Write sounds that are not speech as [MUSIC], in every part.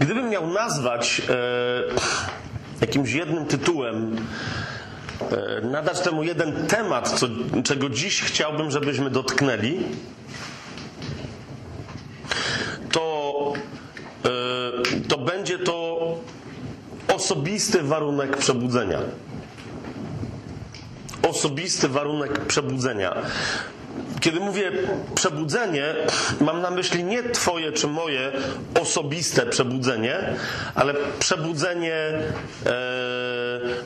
Gdybym miał nazwać e, jakimś jednym tytułem, e, nadać temu jeden temat, co, czego dziś chciałbym, żebyśmy dotknęli, to, e, to będzie to osobisty warunek przebudzenia. Osobisty warunek przebudzenia. Kiedy mówię przebudzenie, mam na myśli nie Twoje czy moje osobiste przebudzenie, ale przebudzenie e,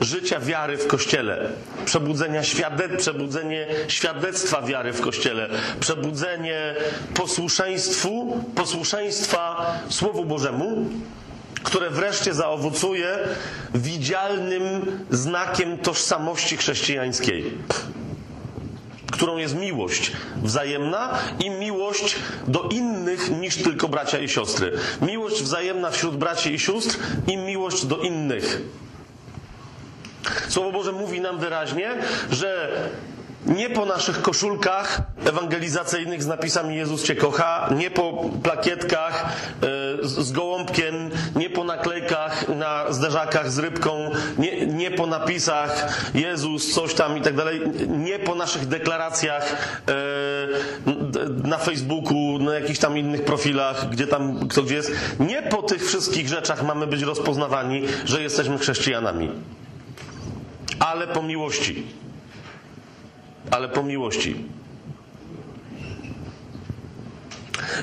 życia wiary w Kościele, przebudzenia świade, przebudzenie świadectwa wiary w Kościele, przebudzenie posłuszeństwu, posłuszeństwa Słowu Bożemu, które wreszcie zaowocuje widzialnym znakiem tożsamości chrześcijańskiej którą jest miłość wzajemna i miłość do innych niż tylko bracia i siostry. Miłość wzajemna wśród braci i sióstr i miłość do innych. Słowo Boże mówi nam wyraźnie, że nie po naszych koszulkach ewangelizacyjnych z napisami Jezus Cię kocha, nie po plakietkach e, z gołąbkiem, nie po naklejkach na zderzakach z rybką, nie, nie po napisach Jezus coś tam i tak dalej, nie po naszych deklaracjach e, na Facebooku, na jakichś tam innych profilach, gdzie tam kto gdzie jest. Nie po tych wszystkich rzeczach mamy być rozpoznawani, że jesteśmy chrześcijanami. Ale po miłości ale po miłości.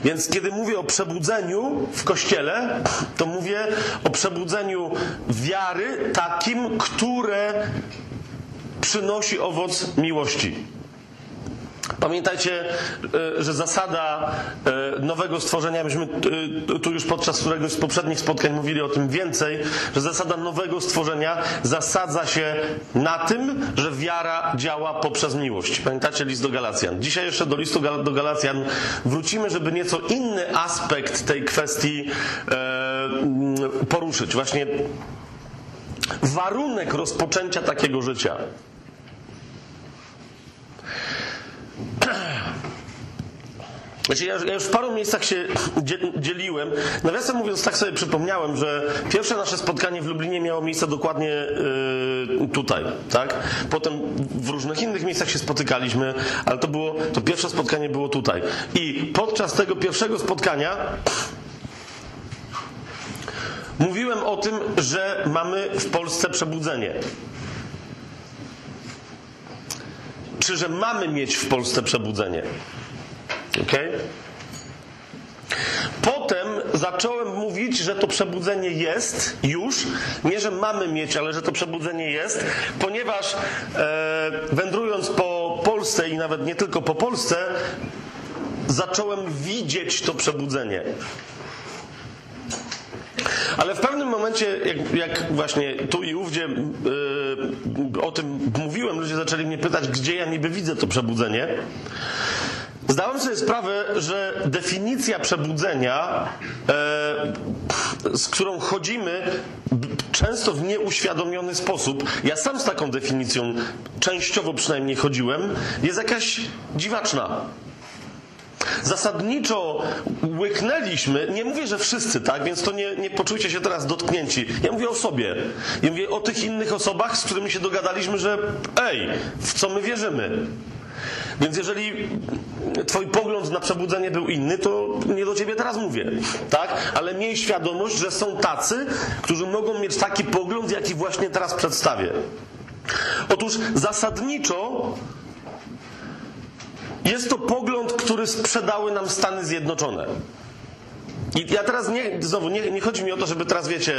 Więc kiedy mówię o przebudzeniu w kościele, to mówię o przebudzeniu wiary takim, które przynosi owoc miłości. Pamiętajcie, e, że zasada e, nowego stworzenia, myśmy e, tu już podczas któregoś z poprzednich spotkań mówili o tym więcej, że zasada nowego stworzenia zasadza się na tym, że wiara działa poprzez miłość. Pamiętacie list do Galacjan? Dzisiaj jeszcze do listu do Galacjan wrócimy, żeby nieco inny aspekt tej kwestii poruszyć. Właśnie warunek rozpoczęcia takiego życia. [CLEARS THROAT] Znaczy, ja, ja, już w paru miejscach się dzieliłem. Nawiasem mówiąc, tak sobie przypomniałem, że pierwsze nasze spotkanie w Lublinie miało miejsce dokładnie yy, tutaj, tak? Potem w różnych innych miejscach się spotykaliśmy, ale to było, to pierwsze spotkanie było tutaj. I podczas tego pierwszego spotkania mówiłem o tym, że mamy w Polsce przebudzenie. Czy że mamy mieć w Polsce przebudzenie? Okay? Potem zacząłem mówić, że to przebudzenie jest już, nie że mamy mieć, ale że to przebudzenie jest, ponieważ e, wędrując po Polsce i nawet nie tylko po Polsce, zacząłem widzieć to przebudzenie. Ale w pewnym momencie, jak, jak właśnie tu i ówdzie yy, o tym mówiłem, ludzie zaczęli mnie pytać, gdzie ja niby widzę to przebudzenie. Zdałem sobie sprawę, że definicja przebudzenia, e, z którą chodzimy, często w nieuświadomiony sposób, ja sam z taką definicją częściowo przynajmniej chodziłem, jest jakaś dziwaczna. Zasadniczo łyknęliśmy, nie mówię, że wszyscy, tak, więc to nie, nie poczujcie się teraz dotknięci. Ja mówię o sobie. Ja mówię o tych innych osobach, z którymi się dogadaliśmy, że ej, w co my wierzymy. Więc jeżeli twój pogląd na przebudzenie był inny, to nie do ciebie teraz mówię, tak? Ale miej świadomość, że są tacy, którzy mogą mieć taki pogląd, jaki właśnie teraz przedstawię. Otóż zasadniczo jest to pogląd, który sprzedały nam Stany Zjednoczone. I ja teraz nie, znowu, nie, nie, chodzi mi o to, żeby teraz, wiecie,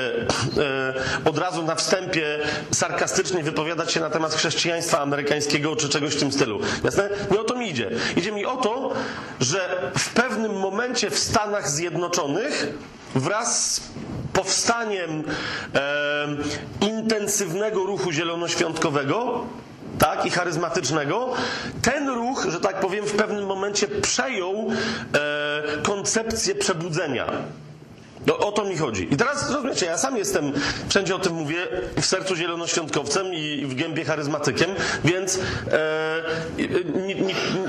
e, od razu na wstępie sarkastycznie wypowiadać się na temat chrześcijaństwa amerykańskiego czy czegoś w tym stylu. Jasne? Nie o to mi idzie. Idzie mi o to, że w pewnym momencie w Stanach Zjednoczonych wraz z powstaniem e, intensywnego ruchu zielonoświątkowego tak, i charyzmatycznego, ten ruch, że tak powiem, w pewnym momencie przejął e, koncepcję przebudzenia. No, o to mi chodzi. I teraz rozumiecie, ja sam jestem, wszędzie o tym mówię, w sercu zielonoświątkowcem i w gębie charyzmatykiem, więc e, nie,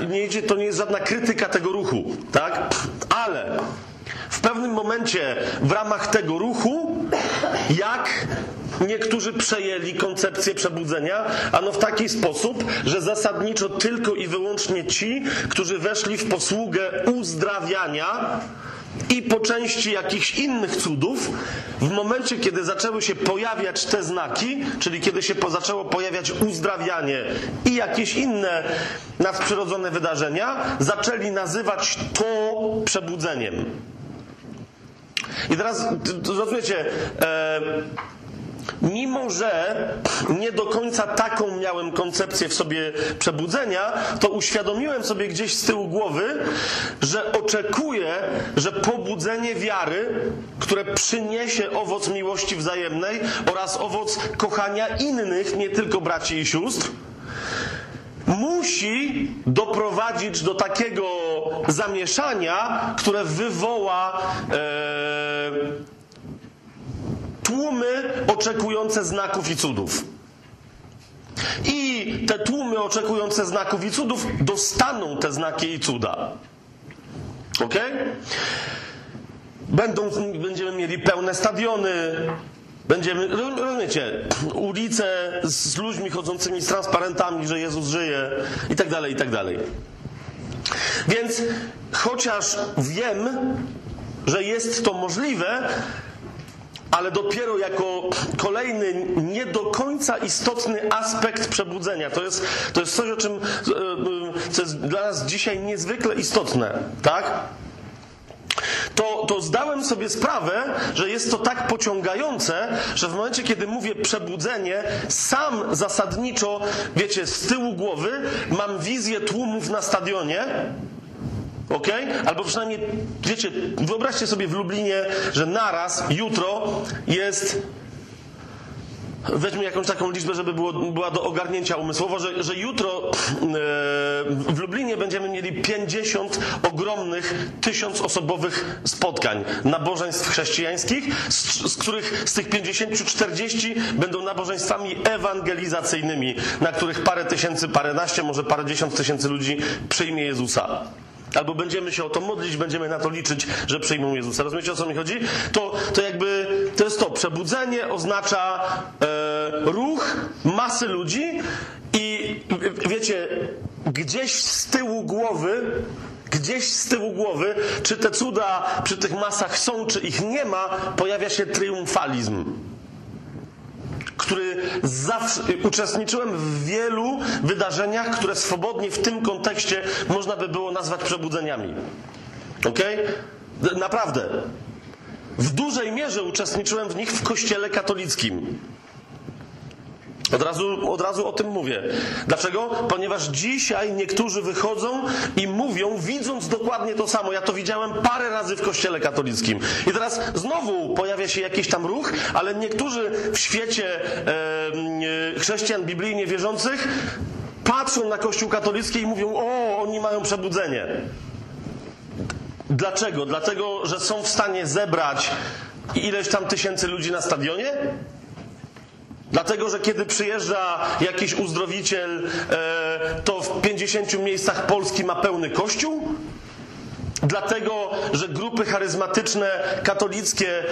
nie, nie, to nie jest żadna krytyka tego ruchu, tak? Ale pewnym momencie w ramach tego ruchu, jak niektórzy przejęli koncepcję przebudzenia, ano w taki sposób, że zasadniczo tylko i wyłącznie ci, którzy weszli w posługę uzdrawiania, i po części jakichś innych cudów, w momencie, kiedy zaczęły się pojawiać te znaki, czyli kiedy się zaczęło pojawiać uzdrawianie i jakieś inne nadprzyrodzone wydarzenia, zaczęli nazywać to przebudzeniem. I teraz rozumiecie, e, Mimo, że nie do końca taką miałem koncepcję w sobie przebudzenia, to uświadomiłem sobie gdzieś z tyłu głowy, że oczekuję, że pobudzenie wiary, które przyniesie owoc miłości wzajemnej oraz owoc kochania innych, nie tylko braci i sióstr, musi doprowadzić do takiego zamieszania, które wywoła. E, tłumy oczekujące znaków i cudów. I te tłumy oczekujące znaków i cudów dostaną te znaki i cuda. Ok? Będą, będziemy mieli pełne stadiony, Będziemy, rozumiecie, ulice z ludźmi chodzącymi z transparentami, że Jezus żyje i tak dalej, i tak dalej. Więc chociaż wiem, że jest to możliwe, ale dopiero jako kolejny nie do końca istotny aspekt przebudzenia. To jest, to jest coś, o czym, e, co jest dla nas dzisiaj niezwykle istotne, tak? To, to zdałem sobie sprawę, że jest to tak pociągające, że w momencie, kiedy mówię przebudzenie, sam zasadniczo, wiecie, z tyłu głowy mam wizję tłumów na stadionie, Ok? Albo przynajmniej, wiecie, wyobraźcie sobie w Lublinie, że naraz, jutro jest Weźmy jakąś taką liczbę, żeby było, była do ogarnięcia umysłowo, że, że jutro e, w Lublinie będziemy mieli 50 ogromnych, tysiącosobowych spotkań nabożeństw chrześcijańskich, z, z których z tych 50 40 będą nabożeństwami ewangelizacyjnymi, na których parę tysięcy, paręnaście, może parę dziesiąt tysięcy ludzi przyjmie Jezusa. Albo będziemy się o to modlić, będziemy na to liczyć, że przyjmą Jezusa. Rozumiecie o co mi chodzi? To, to jakby to jest to. Przebudzenie oznacza e, ruch masy ludzi i wiecie, gdzieś z tyłu głowy gdzieś z tyłu głowy, czy te cuda przy tych masach są, czy ich nie ma, pojawia się triumfalizm który uczestniczyłem w wielu wydarzeniach, które swobodnie w tym kontekście można by było nazwać przebudzeniami. Ok? Naprawdę. W dużej mierze uczestniczyłem w nich w kościele katolickim. Od razu, od razu o tym mówię. Dlaczego? Ponieważ dzisiaj niektórzy wychodzą i mówią, widząc dokładnie to samo. Ja to widziałem parę razy w kościele katolickim. I teraz znowu pojawia się jakiś tam ruch, ale niektórzy w świecie e, chrześcijan biblijnie wierzących patrzą na kościół katolicki i mówią, o, oni mają przebudzenie. Dlaczego? Dlatego, że są w stanie zebrać ileś tam tysięcy ludzi na stadionie? Dlatego, że kiedy przyjeżdża jakiś uzdrowiciel, e, to w 50 miejscach Polski ma pełny kościół? Dlatego, że grupy charyzmatyczne, katolickie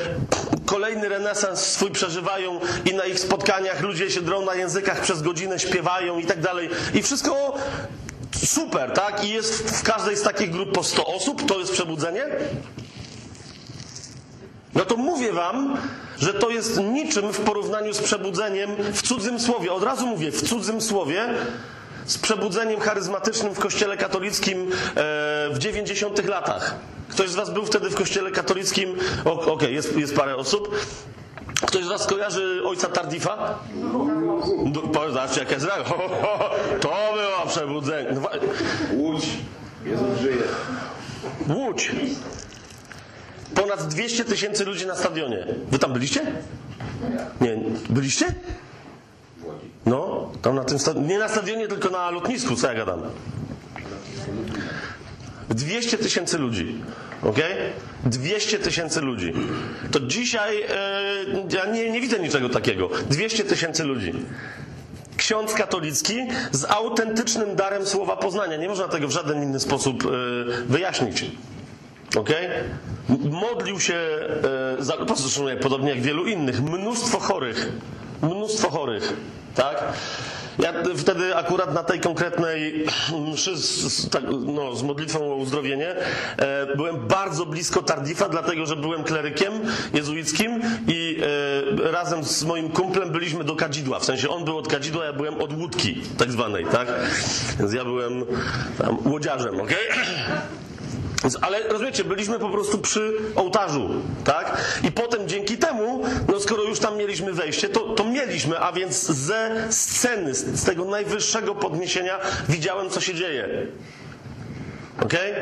kolejny renesans swój przeżywają i na ich spotkaniach ludzie się drą na językach przez godzinę, śpiewają i tak dalej. I wszystko super, tak? I jest w każdej z takich grup po 100 osób. To jest przebudzenie? No to mówię wam, że to jest niczym w porównaniu z przebudzeniem w cudzym słowie. Od razu mówię, w cudzym słowie z przebudzeniem charyzmatycznym w kościele katolickim e, w 90 latach. Ktoś z was był wtedy w kościele katolickim? Okej, okay, jest, jest parę osób. Ktoś z was kojarzy ojca Tardifa? No, zobaczcie, jak jest [LAUGHS] To było przebudzenie. Łódź. Jezus żyje. Łódź. Ponad 200 tysięcy ludzi na stadionie. Wy tam byliście? Nie. Byliście? No, tam na tym stadionie. Nie na stadionie, tylko na lotnisku, co ja gadam. 200 tysięcy ludzi. Ok? 200 tysięcy ludzi. To dzisiaj e, ja nie, nie widzę niczego takiego. 200 tysięcy ludzi ksiądz katolicki z autentycznym darem słowa poznania. Nie można tego w żaden inny sposób e, wyjaśnić. Okej? M- Modlił się, e, za, podobnie jak wielu innych, mnóstwo chorych. Mnóstwo chorych. Tak? Ja wtedy akurat na tej konkretnej mszy z, tak, no, z modlitwą o uzdrowienie e, byłem bardzo blisko Tardifa, dlatego że byłem klerykiem jezuickim i e, razem z moim kumplem byliśmy do kadzidła. W sensie on był od kadzidła, ja byłem od łódki tak zwanej, tak? Więc ja byłem tam łodziarzem, okej? Ale rozumiecie, byliśmy po prostu przy ołtarzu, tak? I potem dzięki temu, no skoro już tam mieliśmy wejście, to, to mieliśmy, a więc ze sceny, z, tego najwyższego podniesienia widziałem, co się dzieje. Okej?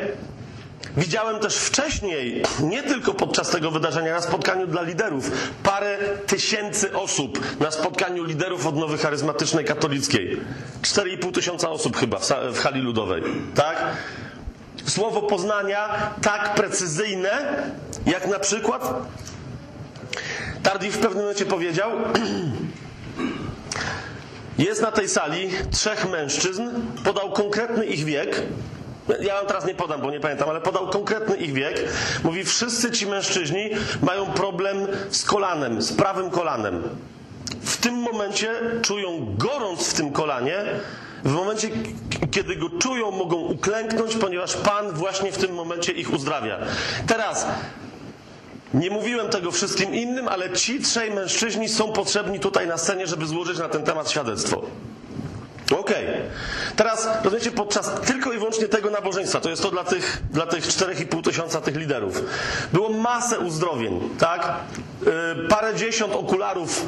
Widziałem też wcześniej, nie tylko podczas tego wydarzenia, na spotkaniu dla liderów, parę tysięcy osób na spotkaniu liderów odnowy charyzmatycznej katolickiej. 4,5 tysiąca osób chyba w hali ludowej, tak? Słowo poznania tak precyzyjne, jak na przykład Tardif w pewnym momencie powiedział, [CLEARS THROAT] jest na tej sali trzech mężczyzn, podał konkretny ich wiek. Ja wam teraz nie podam, bo nie pamiętam, ale podał konkretny ich wiek. Mówi, wszyscy ci mężczyźni mają problem z kolanem, z prawym kolanem. W tym momencie czują gorąc w tym kolanie. W momencie, kiedy go czują, mogą uklęknąć, ponieważ Pan właśnie w tym momencie ich uzdrawia. Teraz, nie mówiłem tego wszystkim innym, ale ci trzej mężczyźni są potrzebni tutaj na scenie, żeby złożyć na ten temat świadectwo. Okej. Teraz, rozumiecie, podczas tylko i wyłącznie tego nabożeństwa, to jest to dla tych, dla tych 4,5 tysiąca tych liderów, było masę uzdrowień, tak? Yy, parę dziesiąt okularów,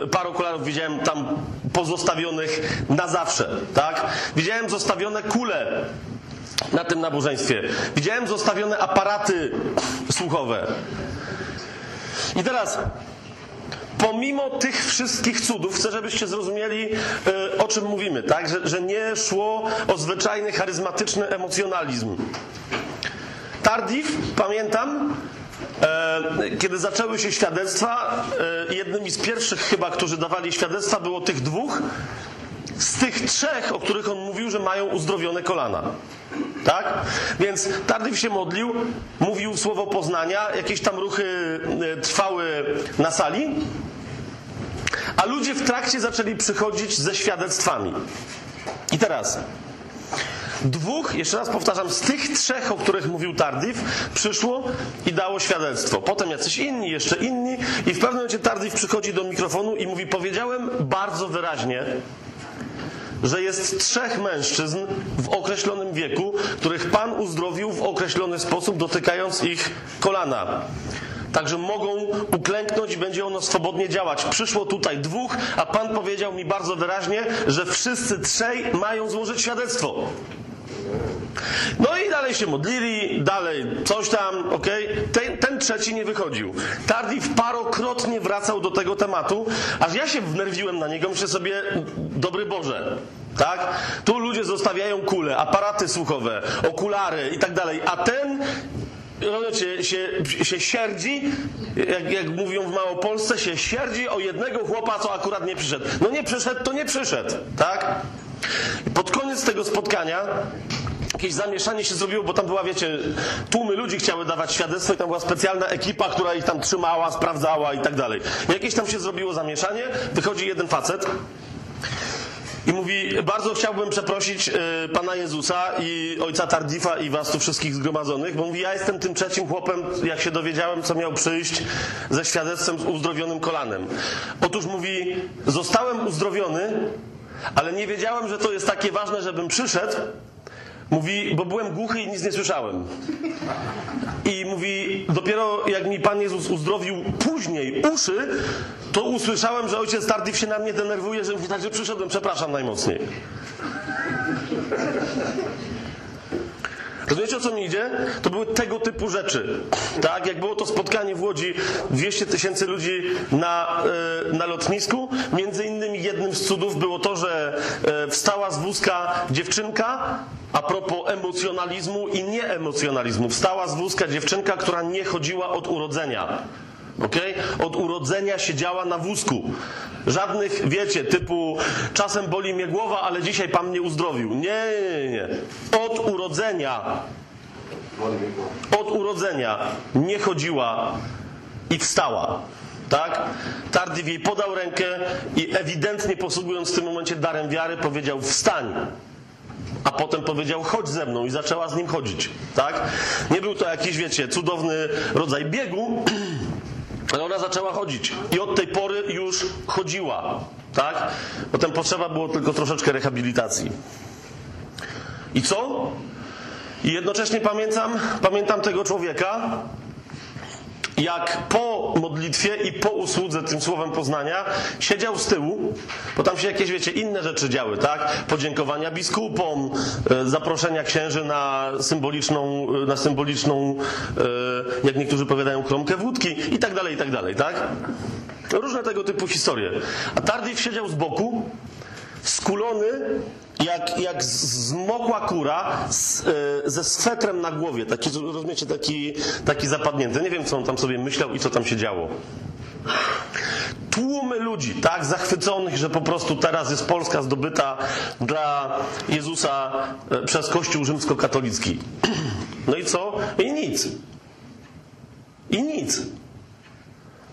yy, parę okularów widziałem tam pozostawionych na zawsze, tak? Widziałem zostawione kule na tym nabożeństwie. Widziałem zostawione aparaty słuchowe. I teraz, pomimo tych wszystkich cudów, chcę, żebyście zrozumieli, e, o czym mówimy, tak? Że, że nie szło o zwyczajny, charyzmatyczny emocjonalizm. Tardif, pamiętam, e, kiedy zaczęły się świadectwa, e, jednymi z pierwszych chyba, którzy dawali świadectwa, było tych dwóch, z tych trzech, o których on mówił, że mają uzdrowione kolana. Tak? Więc Tardif się modlił, mówił słowo poznania, jakieś tam ruchy trwały na sali, a ludzie w trakcie zaczęli przychodzić ze świadectwami. I teraz dwóch, jeszcze raz powtarzam, z tych trzech, o których mówił Tardif, przyszło i dało świadectwo. Potem jacyś inni, jeszcze inni i w pewnym momencie Tardif przychodzi do mikrofonu i mówi, powiedziałem bardzo wyraźnie, że jest trzech mężczyzn w określonym wieku, których Pan uzdrowił w określony sposób, dotykając ich kolana. Także mogą uklęknąć i będzie ono swobodnie działać. Przyszło tutaj dwóch, a Pan powiedział mi bardzo wyraźnie, że wszyscy trzej mają złożyć świadectwo. No i dalej się modlili, dalej coś tam, okej. Ten, ten trzeci nie wychodził. Tardif parokrotnie wracał do tego tematu, aż ja się wnerwiłem na niego, myślę sobie, dobry Boże, tak? Tu ludzie zostawiają kule, aparaty słuchowe, okulary i tak dalej, a ten rozumiecie, się, się sierdzi, jak, jak mówią w Małopolsce, się sierdzi o jednego chłopa, co akurat nie przyszedł. No nie przyszedł, to nie przyszedł, tak? Pod koniec tego spotkania jakieś zamieszanie się zrobiło, bo tam była, wiecie, tłumy ludzi chciały dawać świadectwo i tam była specjalna ekipa, która ich tam trzymała, sprawdzała i tak dalej. Jakieś tam się zrobiło zamieszanie, wychodzi jeden facet i mówi, bardzo chciałbym przeprosić y, Pana Jezusa i ojca Tardifa i was tu wszystkich zgromadzonych, bo mówi, ja jestem tym trzecim chłopem, jak się dowiedziałem, co miał przyjść ze świadectwem z uzdrowionym kolanem. Otóż mówi, zostałem uzdrowiony, ale nie wiedziałem, że to jest takie ważne, żebym przyszedł, Mówi, bo byłem głuchy i nic nie słyszałem. I mówi, dopiero jak mi Pan Jezus uzdrowił później uszy, to usłyszałem, że ojciec Tardif się na mnie denerwuje, że mówi, także przyszedłem, przepraszam najmocniej. Rozumiecie o co mi idzie? To były tego typu rzeczy. Tak, jak było to spotkanie w Łodzi, 200 tysięcy ludzi na, e, na lotnisku. Między innymi jednym z cudów było to, że e, wstała z wózka dziewczynka, a propos emocjonalizmu i nieemocjonalizmu. Wstała z wózka dziewczynka, która nie chodziła od urodzenia. Okay? Od urodzenia siedziała na wózku. Żadnych, wiecie, typu czasem boli mnie głowa, ale dzisiaj Pan mnie uzdrowił. Nie, nie, nie. Od urodzenia od urodzenia nie chodziła i wstała. Tak? Tardif jej podał rękę i ewidentnie posługując w tym momencie darem wiary powiedział wstań. A potem powiedział chodź ze mną i zaczęła z nim chodzić. Tak? Nie był to jakiś, wiecie, cudowny rodzaj biegu, [CLEARS THROAT] ale ona zaczęła chodzić i od tej pory już chodziła. Tak? Potem potrzeba było tylko troszeczkę rehabilitacji. I co? I jednocześnie pamiętam, pamiętam tego człowieka, jak po modlitwie i po usłudze tym słowem poznania siedział z tyłu, bo tam się jakieś, wiecie, inne rzeczy działy, tak? Podziękowania biskupom, e, zaproszenia księży na symboliczną, e, na symboliczną, e, jak niektórzy powiadają, kromkę wódki i tak dalej, i tak dalej, tak? Różne tego typu historie. A Tardif siedział z boku, skulony, jak, jak zmokła kura z, e, ze swetrem na głowie. Taki, rozumiecie, taki, taki zapadnięty. Nie wiem, co on tam sobie myślał i co tam się działo. Tłumy ludzi, tak, zachwyconych, że po prostu teraz jest Polska zdobyta dla Jezusa e, przez Kościół rzymskokatolicki. [CLEARS THROAT] No i co? I nic. I nic.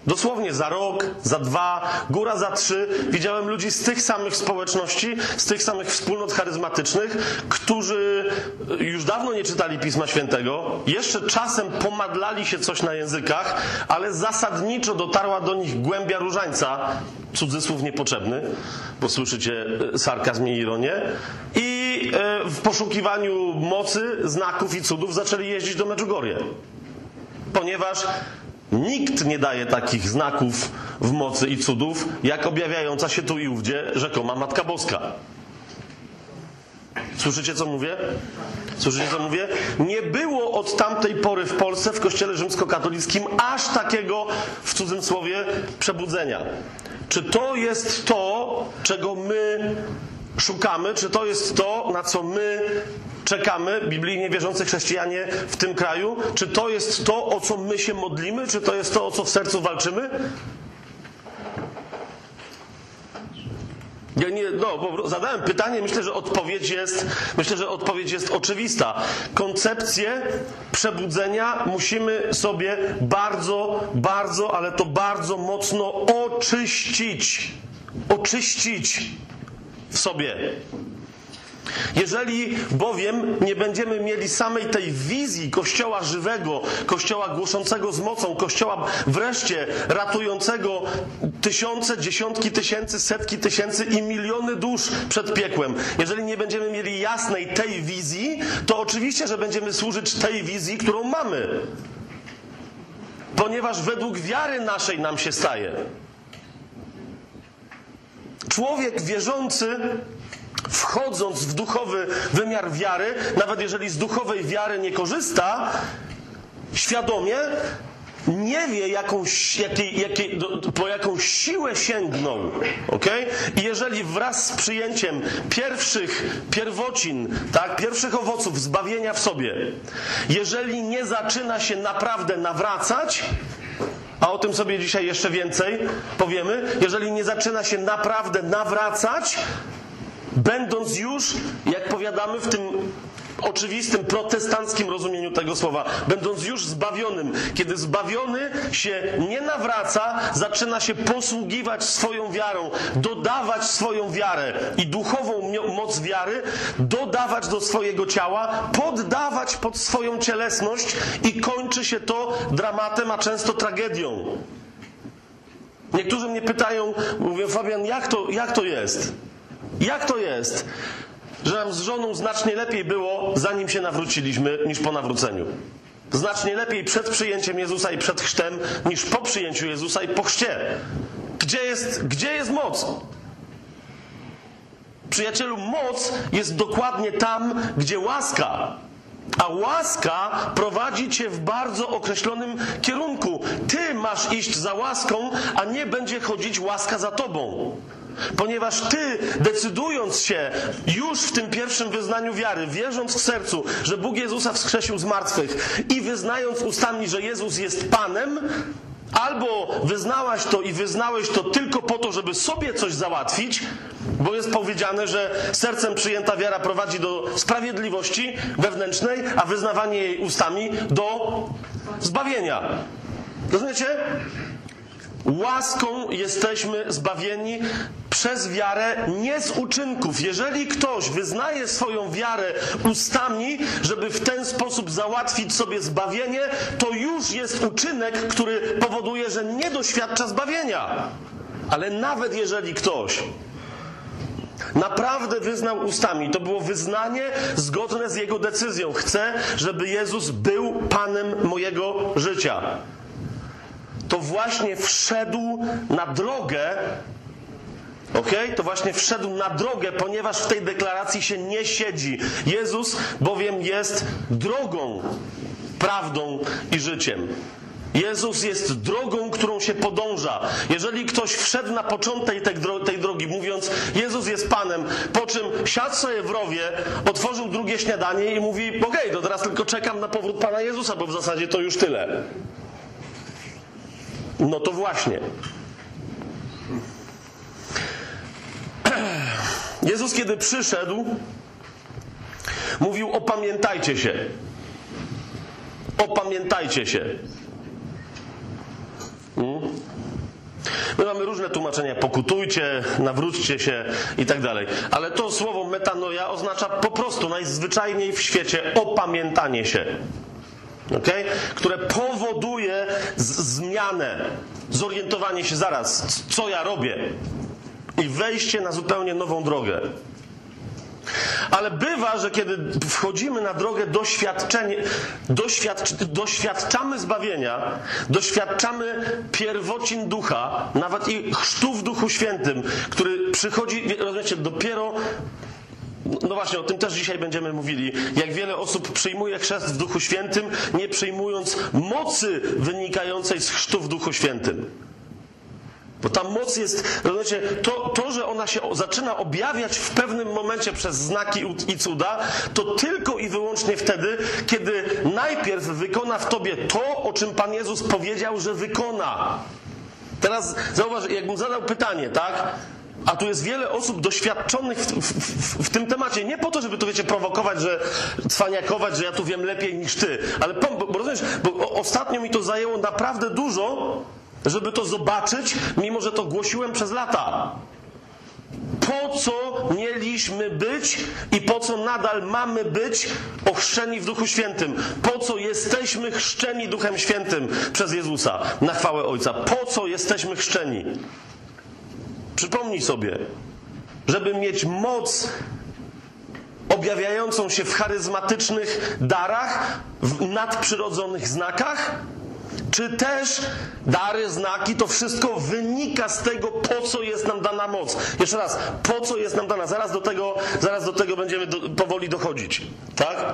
Dosłownie za rok, za dwa, góra za trzy. Widziałem ludzi z tych samych społeczności, z tych samych wspólnot charyzmatycznych, którzy już dawno nie czytali Pisma Świętego, jeszcze czasem pomadlali się coś na językach, ale zasadniczo dotarła do nich głębia różańca, cudzysłów niepotrzebny, bo słyszycie e, sarkazm i ironię, i e, w poszukiwaniu mocy, znaków i cudów zaczęli jeździć do Medjugorje. Ponieważ nikt nie daje takich znaków w mocy i cudów, jak objawiająca się tu i ówdzie rzekoma Matka Boska. Słyszycie, co mówię? Słyszycie, co mówię? Nie było od tamtej pory w Polsce, w kościele rzymskokatolickim, aż takiego, w cudzym słowie, przebudzenia. Czy to jest to, czego my szukamy? Czy to jest to, na co my czekamy, biblijnie wierzący chrześcijanie w tym kraju? Czy to jest to, o co my się modlimy? Czy to jest to, o co w sercu walczymy? Ja nie, no, prostu zadałem pytanie, myślę, że odpowiedź jest, myślę, że odpowiedź jest oczywista. Koncepcję przebudzenia musimy sobie bardzo, bardzo, ale to bardzo mocno oczyścić. Oczyścić w sobie. Jeżeli bowiem nie będziemy mieli samej tej wizji Kościoła żywego, Kościoła głoszącego z mocą, Kościoła wreszcie ratującego tysiące, dziesiątki tysięcy, setki tysięcy i miliony dusz przed piekłem, jeżeli nie będziemy mieli jasnej tej wizji, to oczywiście, że będziemy służyć tej wizji, którą mamy. Ponieważ według wiary naszej nam się staje. Człowiek wierzący wchodząc w duchowy wymiar wiary, nawet jeżeli z duchowej wiary nie korzysta, świadomie nie wie, jaką, jakiej, jakiej, po jaką siłę sięgnął. Okay? I jeżeli wraz z przyjęciem pierwszych pierwocin, tak, pierwszych owoców zbawienia w sobie, jeżeli nie zaczyna się naprawdę nawracać, a o tym sobie dzisiaj jeszcze więcej powiemy, jeżeli nie zaczyna się naprawdę nawracać, będąc już, jak powiadamy w tym oczywistym protestanckim rozumieniu tego słowa, będąc już zbawionym, kiedy zbawiony się nie nawraca, zaczyna się posługiwać swoją wiarą, dodawać swoją wiarę i duchową moc wiary, dodawać do swojego ciała, poddawać pod swoją cielesność i kończy się to dramatem, a często tragedią. Niektórzy mnie pytają, mówią, Fabian, jak to, jak to jest? Jak to jest, że nam z żoną znacznie lepiej było, zanim się nawróciliśmy, niż po nawróceniu? Znacznie lepiej przed przyjęciem Jezusa i przed chrztem, niż po przyjęciu Jezusa i po chrzcie. Gdzie jest, gdzie jest moc? Przyjacielu, moc jest dokładnie tam, gdzie łaska. A łaska prowadzi cię w bardzo określonym kierunku. Ty masz iść za łaską, a nie będzie chodzić łaska za tobą. Ponieważ ty, decydując się już w tym pierwszym wyznaniu wiary, wierząc w sercu, że Bóg Jezusa wskrzesił z martwych i wyznając ustami, że Jezus jest Panem, Albo wyznałaś to i wyznałeś to tylko po to, żeby sobie coś załatwić, bo jest powiedziane, że sercem przyjęta wiara prowadzi do sprawiedliwości wewnętrznej, a wyznawanie jej ustami do zbawienia. Rozumiecie? Łaską jesteśmy zbawieni przez wiarę, nie z uczynków. Jeżeli ktoś wyznaje swoją wiarę ustami, żeby w ten sposób załatwić sobie zbawienie, to już jest uczynek, który powoduje, że nie doświadcza zbawienia. Ale nawet jeżeli ktoś naprawdę wyznał ustami, to było wyznanie zgodne z jego decyzją. Chcę, żeby Jezus był Panem mojego życia to właśnie wszedł na drogę, ok? To właśnie wszedł na drogę, ponieważ w tej deklaracji się nie siedzi. Jezus bowiem jest drogą, prawdą i życiem. Jezus jest drogą, którą się podąża. Jeżeli ktoś wszedł na początek tej, dro tej drogi, mówiąc, Jezus jest Panem, po czym siadł sobie w rowie, otworzył drugie śniadanie i mówi, okej, okay, to teraz tylko czekam na powrót Pana Jezusa, bo w zasadzie to już tyle. No to właśnie. Jezus, kiedy przyszedł, mówił: Opamiętajcie się. Opamiętajcie się. Hmm? My mamy różne tłumaczenia, pokutujcie, nawróćcie się i tak dalej. Ale to słowo metanoja oznacza po prostu najzwyczajniej w świecie opamiętanie się okay? które powoduje zmianę, zorientowanie się zaraz, co ja robię i wejście na zupełnie nową drogę. Ale bywa, że kiedy wchodzimy na drogę doświadczenie, doświadcz, doświadczamy zbawienia, doświadczamy pierwocin ducha, nawet i chrztu w Duchu Świętym, który przychodzi, rozumiecie, dopiero no właśnie, o tym też dzisiaj będziemy mówili. Jak wiele osób przyjmuje chrzest w Duchu Świętym, nie przyjmując mocy wynikającej z chrztu w Duchu Świętym. Bo ta moc jest, rozumiecie, to, to, że ona się zaczyna objawiać w pewnym momencie przez znaki i cuda, to tylko i wyłącznie wtedy, kiedy najpierw wykona w tobie to, o czym Pan Jezus powiedział, że wykona. Teraz zauważ, jakbym zadał pytanie, tak? A tu jest wiele osób doświadczonych w, w, w, w, tym temacie. Nie po to, żeby to wiecie prowokować, że cwaniakować, że ja tu wiem lepiej niż ty. Ale bo, bo rozumiesz, bo ostatnio mi to zajęło naprawdę dużo, żeby to zobaczyć, mimo że to głosiłem przez lata. Po co mieliśmy być i po co nadal mamy być ochrzczeni w Duchu Świętym? Po co jesteśmy chrzczeni Duchem Świętym przez Jezusa na chwałę Ojca? Po co jesteśmy chrzczeni? Przypomnij sobie, żeby mieć moc objawiającą się w charyzmatycznych darach, w nadprzyrodzonych znakach, czy też dary, znaki, to wszystko wynika z tego, po co jest nam dana moc. Jeszcze raz, po co jest nam dana? Zaraz do tego, zaraz do tego będziemy do, powoli dochodzić. Tak?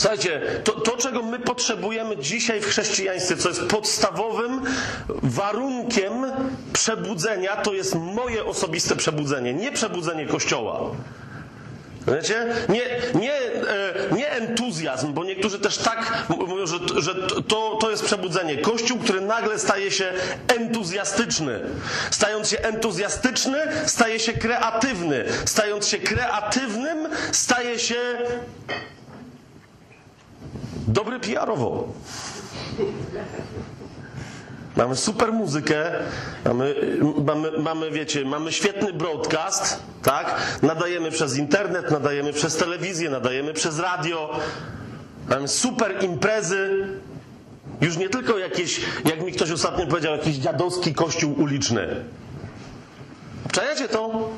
Słuchajcie, to, to, czego my potrzebujemy dzisiaj w chrześcijaństwie, co jest podstawowym warunkiem przebudzenia, to jest moje osobiste przebudzenie, nie przebudzenie Kościoła. Wiecie? Nie, nie, e, nie entuzjazm, bo niektórzy też tak mówią, że, że to, to jest przebudzenie. Kościół, który nagle staje się entuzjastyczny. Stając się entuzjastyczny, staje się kreatywny. Stając się kreatywnym, staje się dobry PR-owo. Mamy super muzykę, mamy, mamy, mamy, wiecie, mamy świetny broadcast, tak? Nadajemy przez internet, nadajemy przez telewizję, nadajemy przez radio. Mamy super imprezy. Już nie tylko jakieś, jak mi ktoś ostatnio powiedział, jakiś dziadowski kościół uliczny. Czajecie to?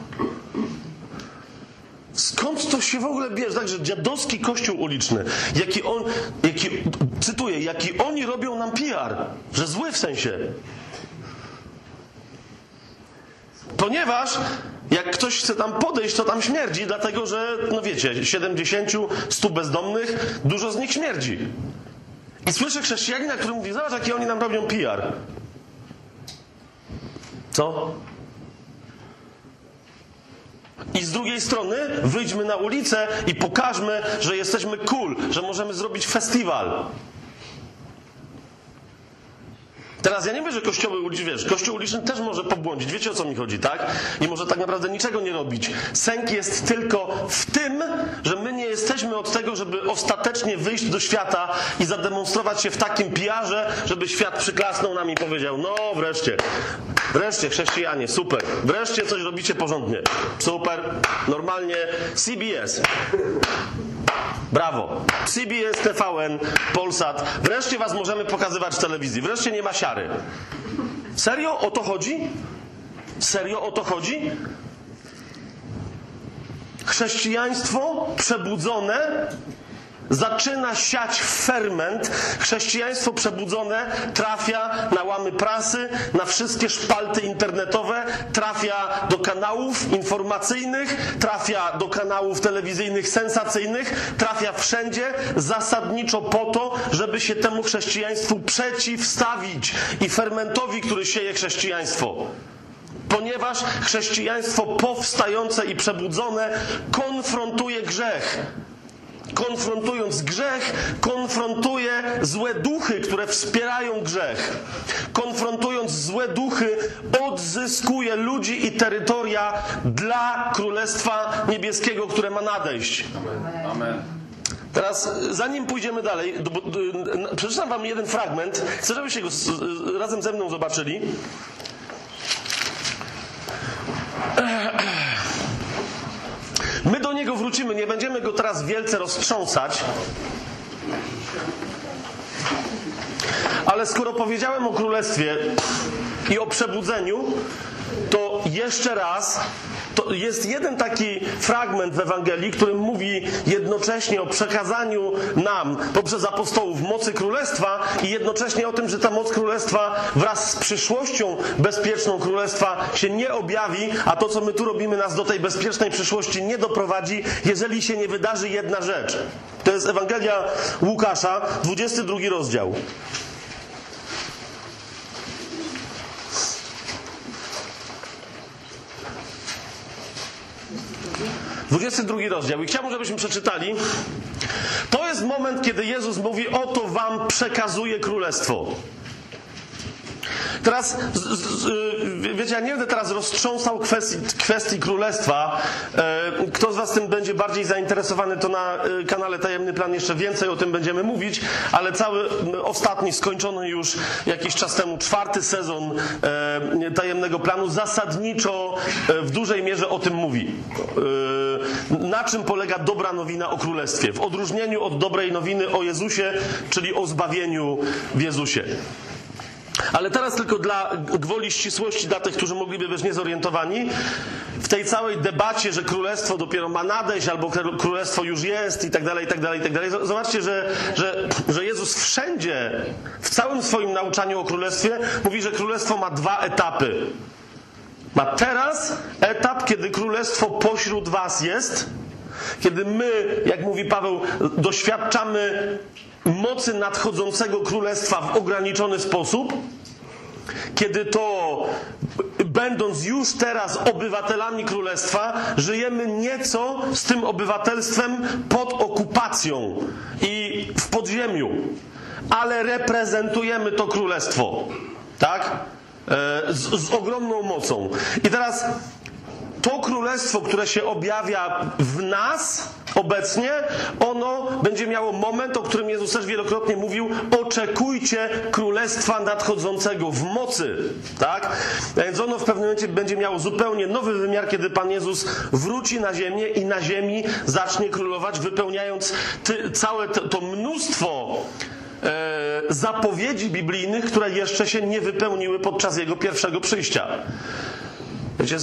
Skąd to się w ogóle bierze? Także dziadowski kościół uliczny, jaki on, jaki, cytuję, jaki oni robią nam PR, że zły w sensie. Ponieważ jak ktoś chce tam podejść, to tam śmierdzi, dlatego że, no wiecie, 70, 100 bezdomnych, dużo z nich śmierdzi. I słyszę chrześcijanina, który mówi, zobacz, jaki oni nam robią PR. Co? I z drugiej strony wyjdźmy na ulicę i pokażmy, że jesteśmy cool, że możemy zrobić festiwal. Teraz ja nie wiem, że kościoły uliczne, wiesz, kościół uliczny też może pobłądzić. Wiecie o co mi chodzi, tak? I może tak naprawdę niczego nie robić. Sęk jest tylko w tym, że my nie jesteśmy od tego, żeby ostatecznie wyjść do świata i zademonstrować się w takim pijarze, żeby świat przyklasnął nam i powiedział, no wreszcie, wreszcie chrześcijanie, super, wreszcie coś robicie porządnie, super, normalnie CBS. Brawo. CBS, TVN, Polsat. Wreszcie was możemy pokazywać w telewizji. Wreszcie nie ma siary. Serio o to chodzi? Serio o to chodzi? Chrześcijaństwo przebudzone zaczyna siać ferment. Chrześcijaństwo przebudzone trafia na łamy prasy, na wszystkie szpalty internetowe, trafia do kanałów informacyjnych, trafia do kanałów telewizyjnych sensacyjnych, trafia wszędzie zasadniczo po to, żeby się temu chrześcijaństwu przeciwstawić i fermentowi, który sieje chrześcijaństwo ponieważ chrześcijaństwo powstające i przebudzone konfrontuje grzech. Konfrontując grzech, konfrontuje złe duchy, które wspierają grzech. Konfrontując złe duchy, odzyskuje ludzi i terytoria dla Królestwa Niebieskiego, które ma nadejść. Amen. Teraz, zanim pójdziemy dalej, do- przeczytam wam jeden fragment. Chcę, żebyście go z- razem ze mną zobaczyli. My do niego wrócimy, nie będziemy go teraz wielce roztrząsać. Ale skoro powiedziałem o królestwie i o przebudzeniu, to jeszcze raz, to jest jeden taki fragment w Ewangelii, który mówi jednocześnie o przekazaniu nam poprzez apostołów mocy królestwa i jednocześnie o tym, że ta moc królestwa wraz z przyszłością bezpieczną królestwa się nie objawi, a to, co my tu robimy, nas do tej bezpiecznej przyszłości nie doprowadzi, jeżeli się nie wydarzy jedna rzecz. To jest Ewangelia Łukasza, 22 rozdział. 22 rozdział. I chciałbym, żebyśmy przeczytali. To jest moment, kiedy Jezus mówi: Oto wam przekazuje królestwo. Teraz, z, z, y, wiecie, ja nie będę teraz roztrząsał kwestii, kwestii królestwa. E, Kto z Was tym będzie bardziej zainteresowany, to na y, kanale Tajemny Plan jeszcze więcej o tym będziemy mówić, ale cały ostatni, skończony już jakiś czas temu, czwarty sezon e, Tajemnego Planu zasadniczo e, w dużej mierze o tym mówi. Na czym polega dobra nowina o królestwie? W odróżnieniu od dobrej nowiny o Jezusie, czyli o zbawieniu w Jezusie. Ale teraz tylko dla gwoli ścisłości, dla tych, którzy mogliby być niezorientowani, w tej całej debacie, że królestwo dopiero ma nadejść, albo kró- królestwo już jest i tak dalej, i tak dalej, i tak dalej. Zobaczcie, że, że, że Jezus wszędzie, w całym swoim nauczaniu o królestwie, mówi, że królestwo ma dwa etapy. Ma teraz etap, kiedy królestwo pośród was jest, kiedy my, jak mówi Paweł, doświadczamy mocy nadchodzącego królestwa w ograniczony sposób, kiedy to, będąc już teraz obywatelami królestwa, żyjemy nieco z tym obywatelstwem pod okupacją i w podziemiu, ale reprezentujemy to królestwo, tak? E, Z, z ogromną mocą. I teraz to królestwo, które się objawia w nas obecnie, ono będzie miało moment, o którym Jezus też wielokrotnie mówił, oczekujcie królestwa nadchodzącego w mocy, tak? Więc ono w pewnym momencie będzie miało zupełnie nowy wymiar, kiedy Pan Jezus wróci na ziemię i na ziemi zacznie królować, wypełniając ty, całe to, to mnóstwo e, zapowiedzi biblijnych, które jeszcze się nie wypełniły podczas Jego pierwszego przyjścia. Wiecie,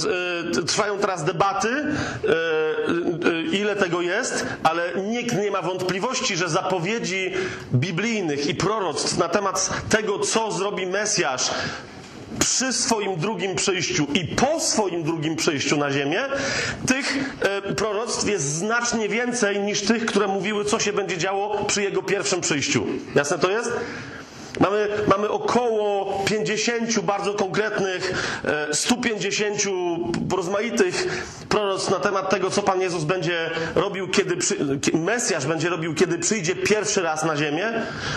y, trwają teraz debaty, y, y, ile tego jest, ale nikt nie ma wątpliwości, że zapowiedzi biblijnych i proroctw na temat tego, co zrobi Mesjasz przy swoim drugim przyjściu i po swoim drugim przyjściu na ziemię, tych e, proroctw jest znacznie więcej niż tych, które mówiły, co się będzie działo przy jego pierwszym przyjściu. Jasne to jest? Mamy, mamy około 50 bardzo konkretnych, e, 150 rozmaitych proroc na temat tego, co Pan Jezus będzie robił, kiedy przy, Mesjasz będzie robił, kiedy przyjdzie pierwszy raz na ziemię,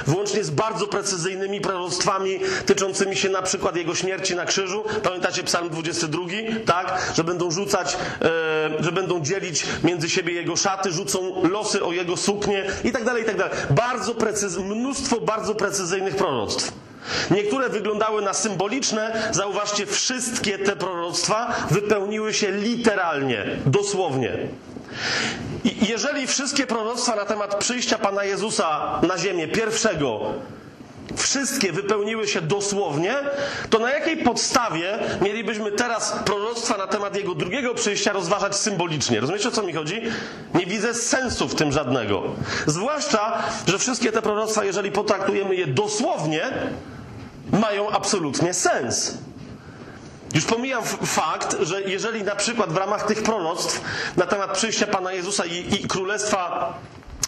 włącznie z bardzo precyzyjnymi proroctwami tyczącymi się na przykład Jego śmierci na krzyżu. Pamiętacie Psalm 22, tak? Że będą rzucać, e, że będą dzielić między siebie Jego szaty, rzucą losy o Jego suknie i tak dalej, i tak dalej. Bardzo precyz, mnóstwo bardzo precyzyjnych proroctw. Niektóre wyglądały na symboliczne, zauważcie, wszystkie te proroctwa wypełniły się literalnie, dosłownie. I jeżeli wszystkie proroctwa na temat przyjścia Pana Jezusa na ziemię, pierwszego, wszystkie wypełniły się dosłownie, to na jakiej podstawie mielibyśmy teraz proroctwa na temat jego drugiego przyjścia rozważać symbolicznie? Rozumiecie o co mi chodzi? Nie widzę sensu w tym żadnego. Zwłaszcza, że wszystkie te proroctwa, jeżeli potraktujemy je dosłownie, mają absolutnie sens. Już pomijam fakt, że jeżeli na przykład w ramach tych proroctw na temat przyjścia Pana Jezusa i, i Królestwa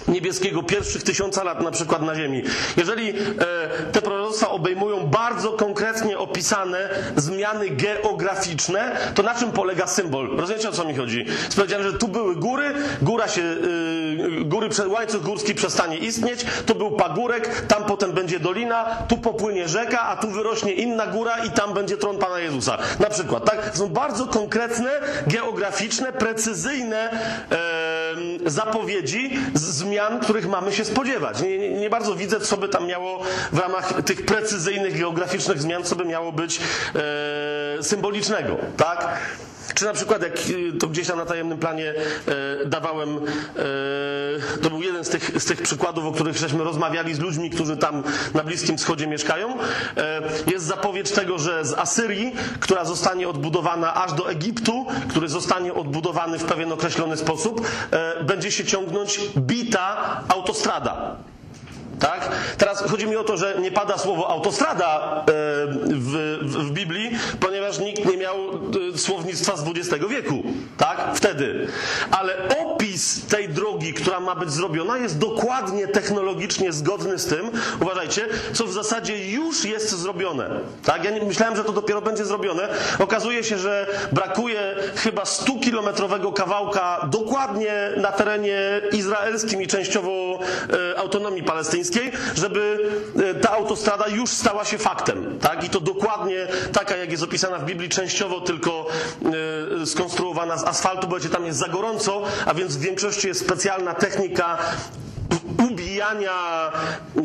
Niebieskiego pierwszych tysiąca lat na przykład na ziemi. Jeżeli e, te proroctwa obejmują bardzo konkretnie opisane zmiany geograficzne, to na czym polega symbol? Rozumiecie o co mi chodzi? Powiedziane, że tu były góry, góra się, y, góry, łańcuch górski przestanie istnieć, tu był pagórek, tam potem będzie dolina, tu popłynie rzeka, a tu wyrośnie inna góra i tam będzie tron Pana Jezusa. Na przykład, tak? Są bardzo konkretne, geograficzne, precyzyjne zapowiedzi z zmian, których mamy się spodziewać. Nie, nie, nie bardzo widzę, co by tam miało w ramach tych precyzyjnych, geograficznych zmian, co by miało być e, symbolicznego, tak? Czy na przykład, jak y, to gdzieś tam na tajemnym planie e, dawałem, e, to był jeden z tych, z tych przykładów, o których żeśmy rozmawiali z ludźmi, którzy tam na Bliskim Wschodzie mieszkają. E, jest zapowiedź tego, że z Asyrii, która zostanie odbudowana aż do Egiptu, który zostanie odbudowany w pewien określony sposób, będzie się ciągnąć bita autostrada. Tak? Teraz chodzi mi o to, że nie pada słowo autostrada e, w, w, w Biblii, ponieważ nikt nie miał e, słownictwa z XX wieku. Tak? Wtedy. Ale opis tej drogi, która ma być zrobiona, jest dokładnie technologicznie zgodny z tym, uważajcie, co w zasadzie już jest zrobione. Tak? Ja nie, myślałem, że to dopiero będzie zrobione. Okazuje się, że brakuje chyba 100-kilometrowego kawałka dokładnie na terenie izraelskim i częściowo e, autonomii palestyńskiej, żeby e, ta autostrada już stała się faktem. Tak? I to dokładnie taka, jak jest opisana w Biblii, częściowo tylko e, skonstruowana z asfaltu, bo tam jest za gorąco, a więc w większości jest specjalna technika ubijania, e,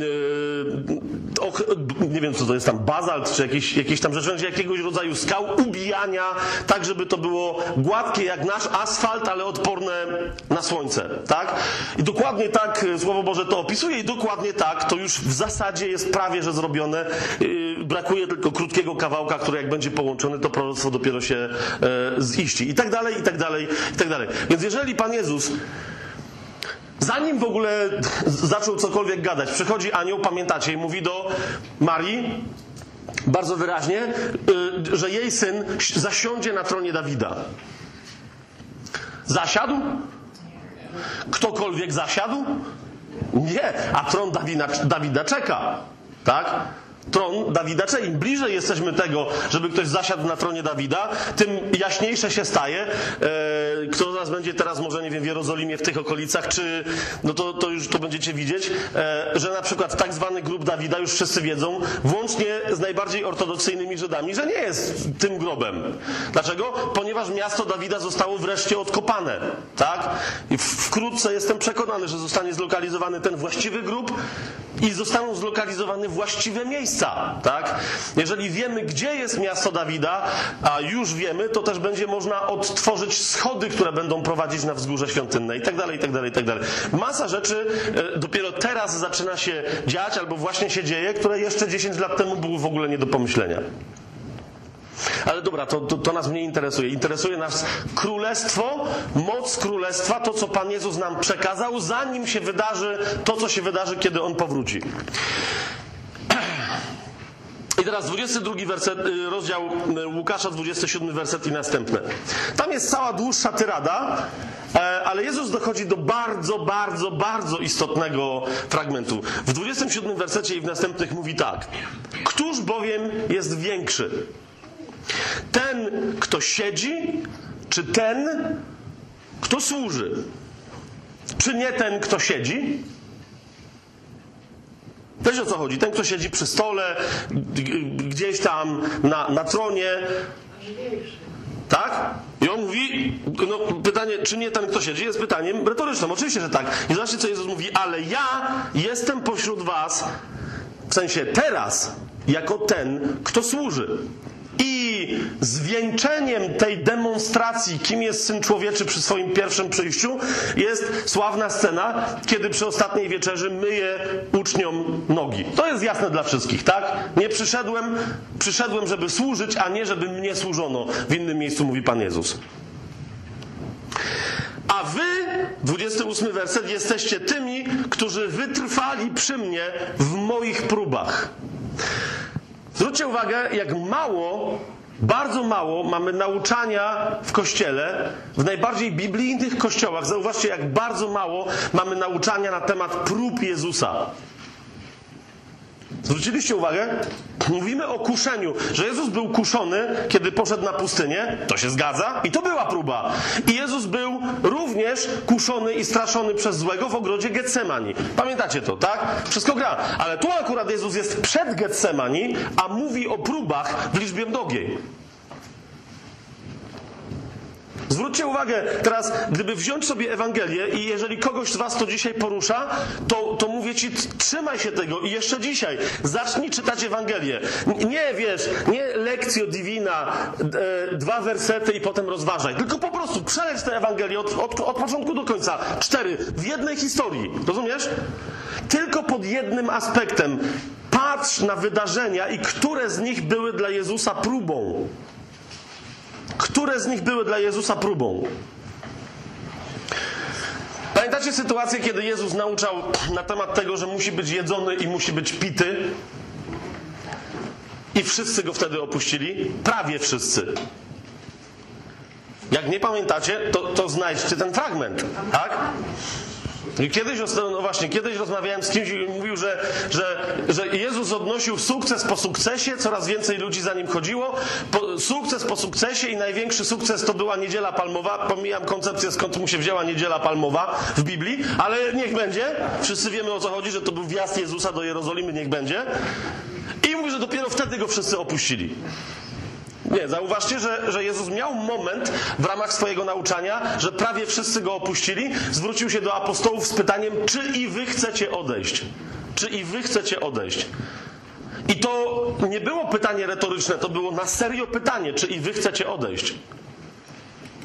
nie wiem co to jest tam, bazalt czy jakieś, jakieś tam rzeczy, jakiegoś rodzaju skał, ubijania, tak żeby to było gładkie jak nasz asfalt, ale odporne na słońce, tak? I dokładnie tak e, Słowo Boże to opisuje i dokładnie tak to już w zasadzie jest prawie, że zrobione. E, Brakuje tylko krótkiego kawałka, który jak będzie połączony, to proroctwo dopiero się e, ziści. I tak dalej, i tak dalej, i tak dalej. Więc jeżeli Pan Jezus Zanim w ogóle zaczął cokolwiek gadać, przychodzi anioł, pamiętacie, i mówi do Marii bardzo wyraźnie, y, że jej syn zasiądzie na tronie Dawida. Zasiadł? Ktokolwiek zasiadł? Nie, a tron Dawida, Dawida czeka. Tak? Tron Dawida czeka. Im bliżej jesteśmy tego, żeby ktoś zasiadł na tronie Dawida, tym jaśniejsze się staje. E, kto z nas będzie teraz może, nie wiem, w Jerozolimie, w tych okolicach, czy no to, to już to będziecie widzieć, e, że na przykład tak zwany grób Dawida, już wszyscy wiedzą, włącznie z najbardziej ortodoksyjnymi Żydami, że nie jest tym grobem. Dlaczego? Ponieważ miasto Dawida zostało wreszcie odkopane. Tak? I wkrótce jestem przekonany, że zostanie zlokalizowany ten właściwy grób i zostaną zlokalizowane właściwe miejsca. Tak? Jeżeli wiemy, gdzie jest miasto Dawida, a już wiemy, to też będzie można odtworzyć schody, które będą prowadzić na wzgórze świątynne i tak dalej, i tak dalej, i tak dalej. Masa rzeczy e, dopiero teraz zaczyna się dziać, albo właśnie się dzieje, które jeszcze 10 lat temu były w ogóle nie do pomyślenia. Ale dobra, to, to, to nas nie interesuje. Interesuje nas królestwo, moc królestwa, to co Pan Jezus nam przekazał, zanim się wydarzy to, co się wydarzy, kiedy On powróci. I teraz 22 werset, y, rozdział y, Łukasza, 27 werset i następne. Tam jest cała dłuższa tyrada, e, ale Jezus dochodzi do bardzo, bardzo, bardzo istotnego fragmentu. W 27 wersecie i w następnych mówi tak. Któż bowiem jest większy? Ten, kto siedzi, czy ten, kto służy? Czy nie ten, kto siedzi? Wiesz o co chodzi? Ten, kto siedzi przy stole, gdzieś tam na, na tronie. Tak? I on mówi, no pytanie, czy nie ten, kto siedzi, jest pytaniem retorycznym. Oczywiście, że tak. I zobaczcie, co Jezus mówi, ale ja jestem pośród was, w sensie teraz, jako ten, kto służy. I zwieńczeniem tej demonstracji, kim jest Syn Człowieczy przy swoim pierwszym przyjściu, jest sławna scena, kiedy przy ostatniej wieczerzy myje uczniom nogi. To jest jasne dla wszystkich, tak? Nie przyszedłem, przyszedłem, żeby służyć, a nie żeby mnie służono. W innym miejscu mówi Pan Jezus. A wy, 28 werset, jesteście tymi, którzy wytrwali przy mnie w moich próbach. Zwróćcie uwagę, jak mało, bardzo mało mamy nauczania w kościele, w najbardziej biblijnych kościołach. Zauważcie, jak bardzo mało mamy nauczania na temat prób Jezusa. Zwróciliście uwagę? Mówimy o kuszeniu, że Jezus był kuszony, kiedy poszedł na pustynię. To się zgadza. I to była próba. I Jezus był również kuszony i straszony przez złego w ogrodzie Getsemani. Pamiętacie to, tak? Wszystko gra. Ale tu akurat Jezus jest przed Getsemani, a mówi o próbach w liczbie mnogiej. Zwróćcie uwagę teraz, gdyby wziąć sobie Ewangelię i jeżeli kogoś z was to dzisiaj porusza, to, to mówię ci, trzymaj się tego i jeszcze dzisiaj zacznij czytać Ewangelię. Nie, wiesz, nie lekcjo divina, e, dwa wersety i potem rozważaj, tylko po prostu przeleć tę Ewangelię od, od, od początku do końca. Cztery, w jednej historii, rozumiesz? Tylko pod jednym aspektem. Patrz na wydarzenia i które z nich były dla Jezusa próbą. Które z nich były dla Jezusa próbą? Pamiętacie sytuację, kiedy Jezus nauczał na temat tego, że musi być jedzony i musi być pity? I wszyscy go wtedy opuścili? Prawie wszyscy. Jak nie pamiętacie, to, to znajdźcie ten fragment, tak? Kiedyś, no właśnie, kiedyś rozmawiałem z kimś i mówił, że, że, że Jezus odnosił sukces po sukcesie, coraz więcej ludzi za nim chodziło. Po, sukces po sukcesie i największy sukces to była Niedziela Palmowa. Pomijam koncepcję, skąd mu się wzięła Niedziela Palmowa w Biblii, ale niech będzie. Wszyscy wiemy o co chodzi, że to był wjazd Jezusa do Jerozolimy, niech będzie. I mówi, że dopiero wtedy go wszyscy opuścili. Nie, zauważcie, że, że Jezus miał moment w ramach swojego nauczania, że prawie wszyscy go opuścili. Zwrócił się do apostołów z pytaniem, czy i wy chcecie odejść? Czy i wy chcecie odejść? I to nie było pytanie retoryczne, to było na serio pytanie, czy i wy chcecie odejść?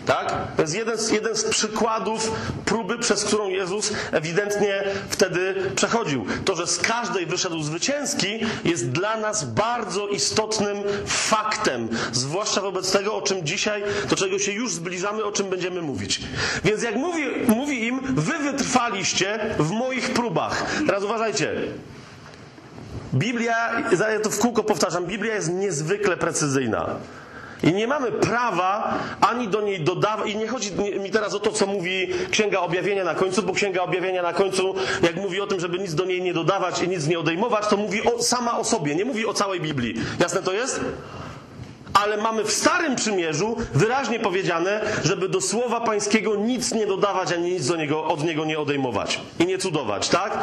Tak? To jest jeden z, jeden z przykładów próby, przez którą Jezus ewidentnie wtedy przechodził. To, że z każdej wyszedł zwycięski, jest dla nas bardzo istotnym faktem. Zwłaszcza wobec tego, o czym dzisiaj, do czego się już zbliżamy, o czym będziemy mówić. Więc jak mówi, mówi im, wy wytrwaliście w moich próbach. Teraz uważajcie. Biblia, ja to w kółko powtarzam, Biblia jest niezwykle precyzyjna. I nie mamy prawa ani do niej dodawać. I nie chodzi mi teraz o to, co mówi Księga Objawienia na końcu, bo Księga Objawienia na końcu, jak mówi o tym, żeby nic do niej nie dodawać i nic nie odejmować, to mówi o, sama o sobie, nie mówi o całej Biblii. Jasne to jest? Ale mamy w Starym Przymierzu wyraźnie powiedziane, żeby do Słowa Pańskiego nic nie dodawać, ani nic do niego, od niego nie odejmować i nie cudować, tak?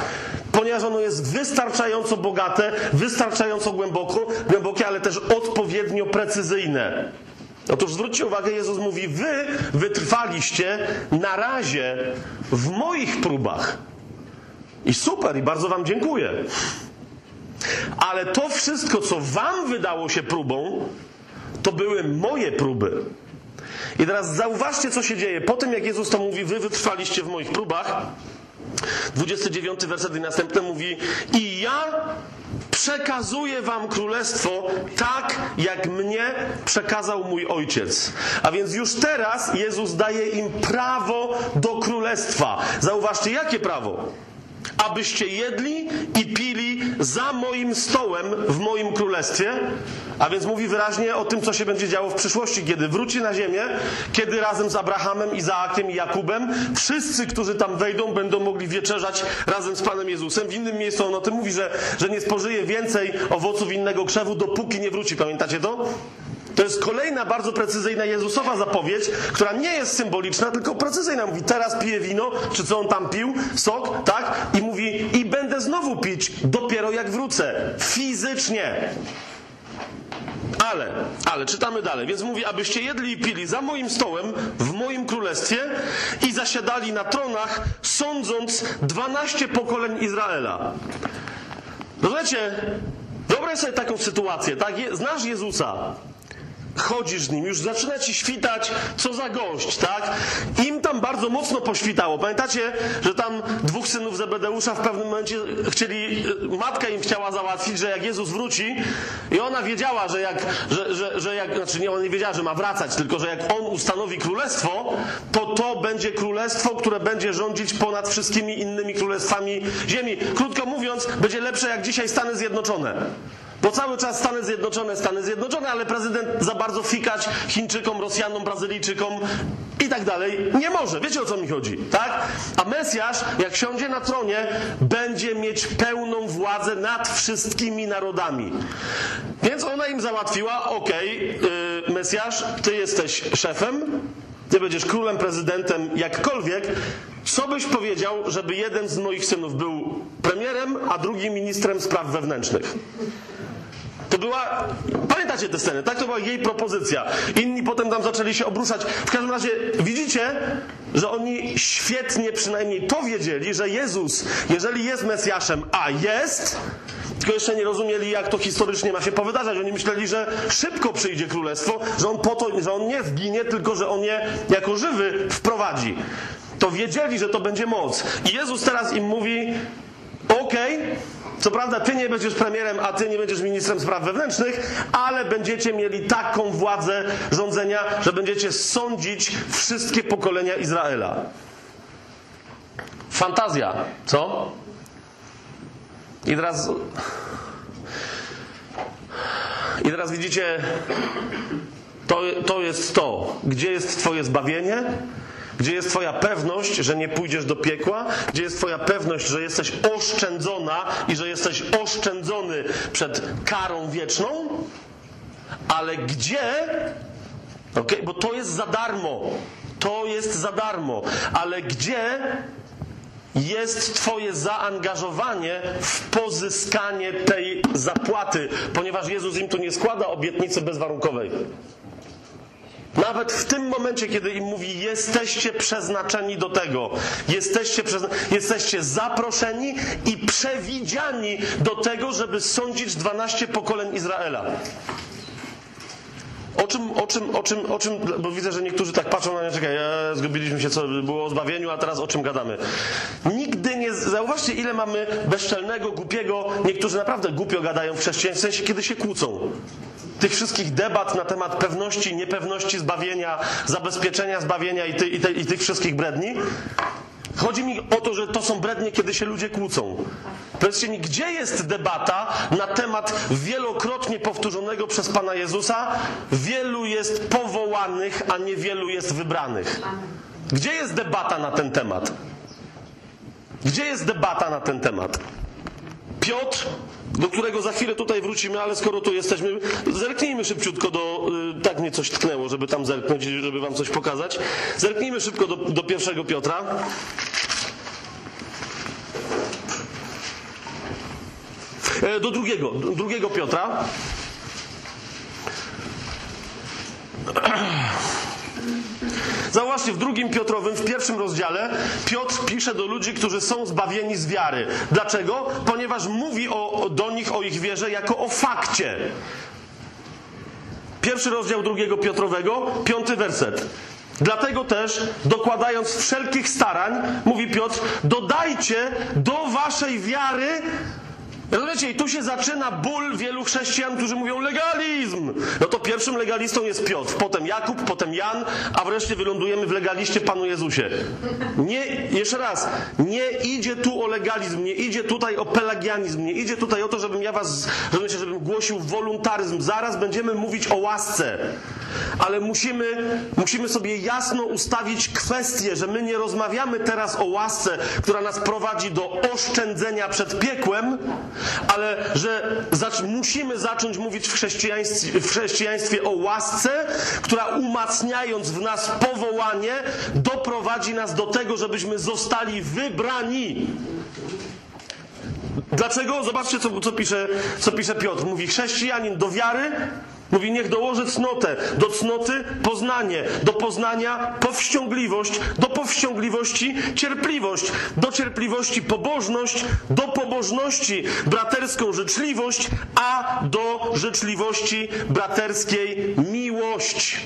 Ponieważ ono jest wystarczająco bogate, wystarczająco głęboko, głębokie, ale też odpowiednio precyzyjne. Otóż zwróćcie uwagę, Jezus mówi, wy wytrwaliście na razie w moich próbach. I super, i bardzo wam dziękuję. Ale to wszystko, co wam wydało się próbą, to były moje próby. I teraz zauważcie, co się dzieje. Po tym, jak Jezus to mówi, wy wytrwaliście w moich próbach, 29 werset i następny mówi i ja przekazuję wam królestwo tak, jak mnie przekazał mój ojciec. A więc już teraz Jezus daje im prawo do królestwa. Zauważcie, jakie prawo? Abyście jedli i pili za moim stołem w moim królestwie. A więc mówi wyraźnie o tym, co się będzie działo w przyszłości, kiedy wróci na ziemię, kiedy razem z Abrahamem, Izaakiem i Jakubem wszyscy, którzy tam wejdą, będą mogli wieczerzać razem z Panem Jezusem. W innym miejscu on o tym mówi, że, że nie spożyje więcej owoców innego krzewu, dopóki nie wróci. Pamiętacie to? To jest kolejna bardzo precyzyjna Jezusowa zapowiedź, która nie jest symboliczna, tylko precyzyjna. Mówi, teraz piję wino, czy co on tam pił, sok, tak? I mówi, i będę znowu pić, dopiero jak wrócę. Fizycznie. Ale, ale, czytamy dalej. Więc mówi, abyście jedli i pili za moim stołem, w moim królestwie i zasiadali na tronach, sądząc dwanaście pokoleń Izraela. Rozumiecie? Wyobraź sobie taką sytuację, tak? Znasz Jezusa, chodzisz z nim, już zaczyna ci świtać, co za gość, tak? Im tam bardzo mocno poświtało. Pamiętacie, że tam dwóch synów Zebedeusza w pewnym momencie chcieli, matka im chciała załatwić, że jak Jezus wróci i ona wiedziała, że jak, że, że, że jak, znaczy nie, ona nie wiedziała, że ma wracać, tylko że jak on ustanowi królestwo, to to będzie królestwo, które będzie rządzić ponad wszystkimi innymi królestwami ziemi. Krótko mówiąc, będzie lepsze jak dzisiaj Stany Zjednoczone. Bo cały czas Stany Zjednoczone, Stany Zjednoczone, ale prezydent za bardzo fikać Chińczykom, Rosjanom, Brazylijczykom i tak dalej nie może. Wiecie o co mi chodzi, tak? A Mesjasz, jak siądzie na tronie, będzie mieć pełną władzę nad wszystkimi narodami. Więc ona im załatwiła, okej, yy, Mesjasz, ty jesteś szefem, ty będziesz królem, prezydentem, jakkolwiek. Co byś powiedział, żeby jeden z moich synów był premierem, a drugi ministrem spraw wewnętrznych? To była, pamiętacie tę scenę, tak? To była jej propozycja. Inni potem tam zaczęli się obruszać. W każdym razie widzicie, że oni świetnie przynajmniej to wiedzieli, że Jezus, jeżeli jest Mesjaszem, a jest, tylko jeszcze nie rozumieli, jak to historycznie ma się powydarzać. Oni myśleli, że szybko przyjdzie królestwo, że on po to, że on nie zginie, tylko że on je jako żywy wprowadzi. To wiedzieli, że to będzie moc. I Jezus teraz im mówi, okej, co prawda ty nie będziesz premierem, a ty nie będziesz ministrem spraw wewnętrznych, ale będziecie mieli taką władzę rządzenia, że będziecie sądzić wszystkie pokolenia Izraela. Fantazja, co? I teraz. I teraz widzicie, to, to jest to. Gdzie jest Twoje zbawienie? Gdzie jest Twoja pewność, że nie pójdziesz do piekła? Gdzie jest Twoja pewność, że jesteś oszczędzona i że jesteś oszczędzony przed karą wieczną? Ale gdzie? Okay, bo to jest za darmo. To jest za darmo. Ale gdzie jest Twoje zaangażowanie w pozyskanie tej zapłaty, ponieważ Jezus im tu nie składa obietnicy bezwarunkowej. Nawet w tym momencie, kiedy im mówi, jesteście przeznaczeni do tego, jesteście, przezna- jesteście zaproszeni i przewidziani do tego, żeby sądzić 12 pokoleń Izraela. O czym, o czym, o czym, o czym, bo widzę, że niektórzy tak patrzą na mnie, czekaj, e, zgubiliśmy się, co było o zbawieniu, a teraz o czym gadamy. Nigdy nie, zauważcie ile mamy bezczelnego, głupiego, niektórzy naprawdę głupio gadają w chrześcijaństwie, w sensie kiedy się kłócą. Tych wszystkich debat na temat pewności, niepewności zbawienia, zabezpieczenia zbawienia i, ty, i, te, i tych wszystkich bredni. Chodzi mi o to, że to są brednie, kiedy się ludzie kłócą. Powiedzcie mi, gdzie jest debata na temat wielokrotnie powtórzonego przez Pana Jezusa? Wielu jest powołanych, a niewielu jest wybranych. Gdzie jest debata na ten temat? Gdzie jest debata na ten temat? Piotr, do którego za chwilę tutaj wrócimy, ale skoro tu jesteśmy, zerknijmy szybciutko do. y, Tak mnie coś tknęło, żeby tam zerknąć, żeby wam coś pokazać. Zerknijmy szybko do, do pierwszego Piotra. E, Do drugiego, do drugiego Piotra. [CLEARS THROAT] Zauważcie, w drugim Piotrowym, w pierwszym rozdziale, Piotr pisze do ludzi, którzy są zbawieni z wiary. Dlaczego? Ponieważ mówi o, do nich o ich wierze jako o fakcie. Pierwszy rozdział drugiego Piotrowego, piąty werset. Dlatego też, dokładając wszelkich starań, mówi Piotr, dodajcie do waszej wiary Rozumiecie? I tu się zaczyna ból wielu chrześcijan, którzy mówią legalizm. No to pierwszym legalistą jest Piotr, potem Jakub, potem Jan, a wreszcie wylądujemy w legaliście Panu Jezusie. Nie, jeszcze raz, nie idzie tu o legalizm, nie idzie tutaj o pelagianizm, nie idzie tutaj o to, żebym ja was, rozumiecie, żebym głosił wolontaryzm. Zaraz będziemy mówić o łasce. Ale musimy, musimy sobie jasno ustawić kwestię, że my nie rozmawiamy teraz o łasce, która nas prowadzi do oszczędzenia przed piekłem, ale że musimy zacząć mówić w chrześcijaństwie, w chrześcijaństwie o łasce, która umacniając w nas powołanie, doprowadzi nas do tego, żebyśmy zostali wybrani. Dlaczego? Zobaczcie, co, co, pisze, co pisze Piotr. Mówi, chrześcijanin do wiary, mówi, niech dołoży cnotę, do cnoty poznanie, do poznania powściągliwość, do powściągliwości cierpliwość, do cierpliwości pobożność, do pobożności braterską życzliwość, a do życzliwości braterskiej miłość.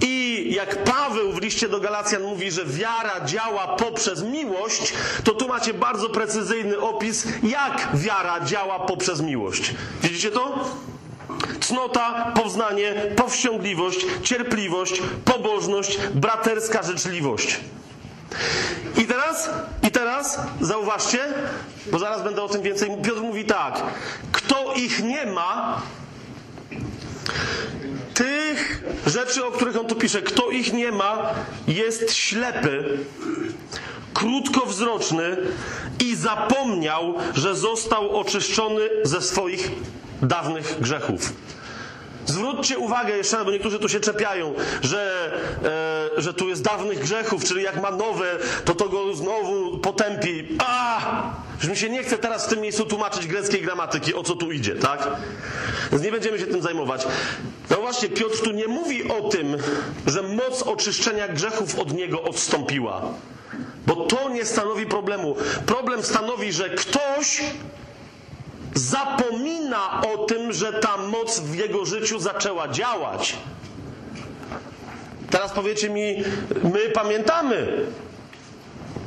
I jak Paweł w liście do Galacjan mówi, że wiara działa poprzez miłość, to tu macie bardzo precyzyjny opis, jak wiara działa poprzez miłość. Widzicie to? Cnota, poznanie, powściągliwość, cierpliwość, pobożność, braterska życzliwość. I teraz, i teraz zauważcie, bo zaraz będę o tym więcej. Piotr mówi tak: kto ich nie ma, tych rzeczy, o których on tu pisze, kto ich nie ma, jest ślepy, krótkowzroczny i zapomniał, że został oczyszczony ze swoich dawnych grzechów. Zwróćcie uwagę jeszcze raz, bo niektórzy tu się czepiają, że, e, że tu jest dawnych grzechów, czyli jak ma nowe, to to go znowu potępi. A! Już mi się nie chce teraz w tym miejscu tłumaczyć greckiej gramatyki, o co tu idzie, tak? Więc nie będziemy się tym zajmować. No właśnie, Piotr tu nie mówi o tym, że moc oczyszczenia grzechów od niego odstąpiła. Bo to nie stanowi problemu. Problem stanowi, że ktoś zapomina o tym, że ta moc w jego życiu zaczęła działać. Teraz powiecie mi, my pamiętamy.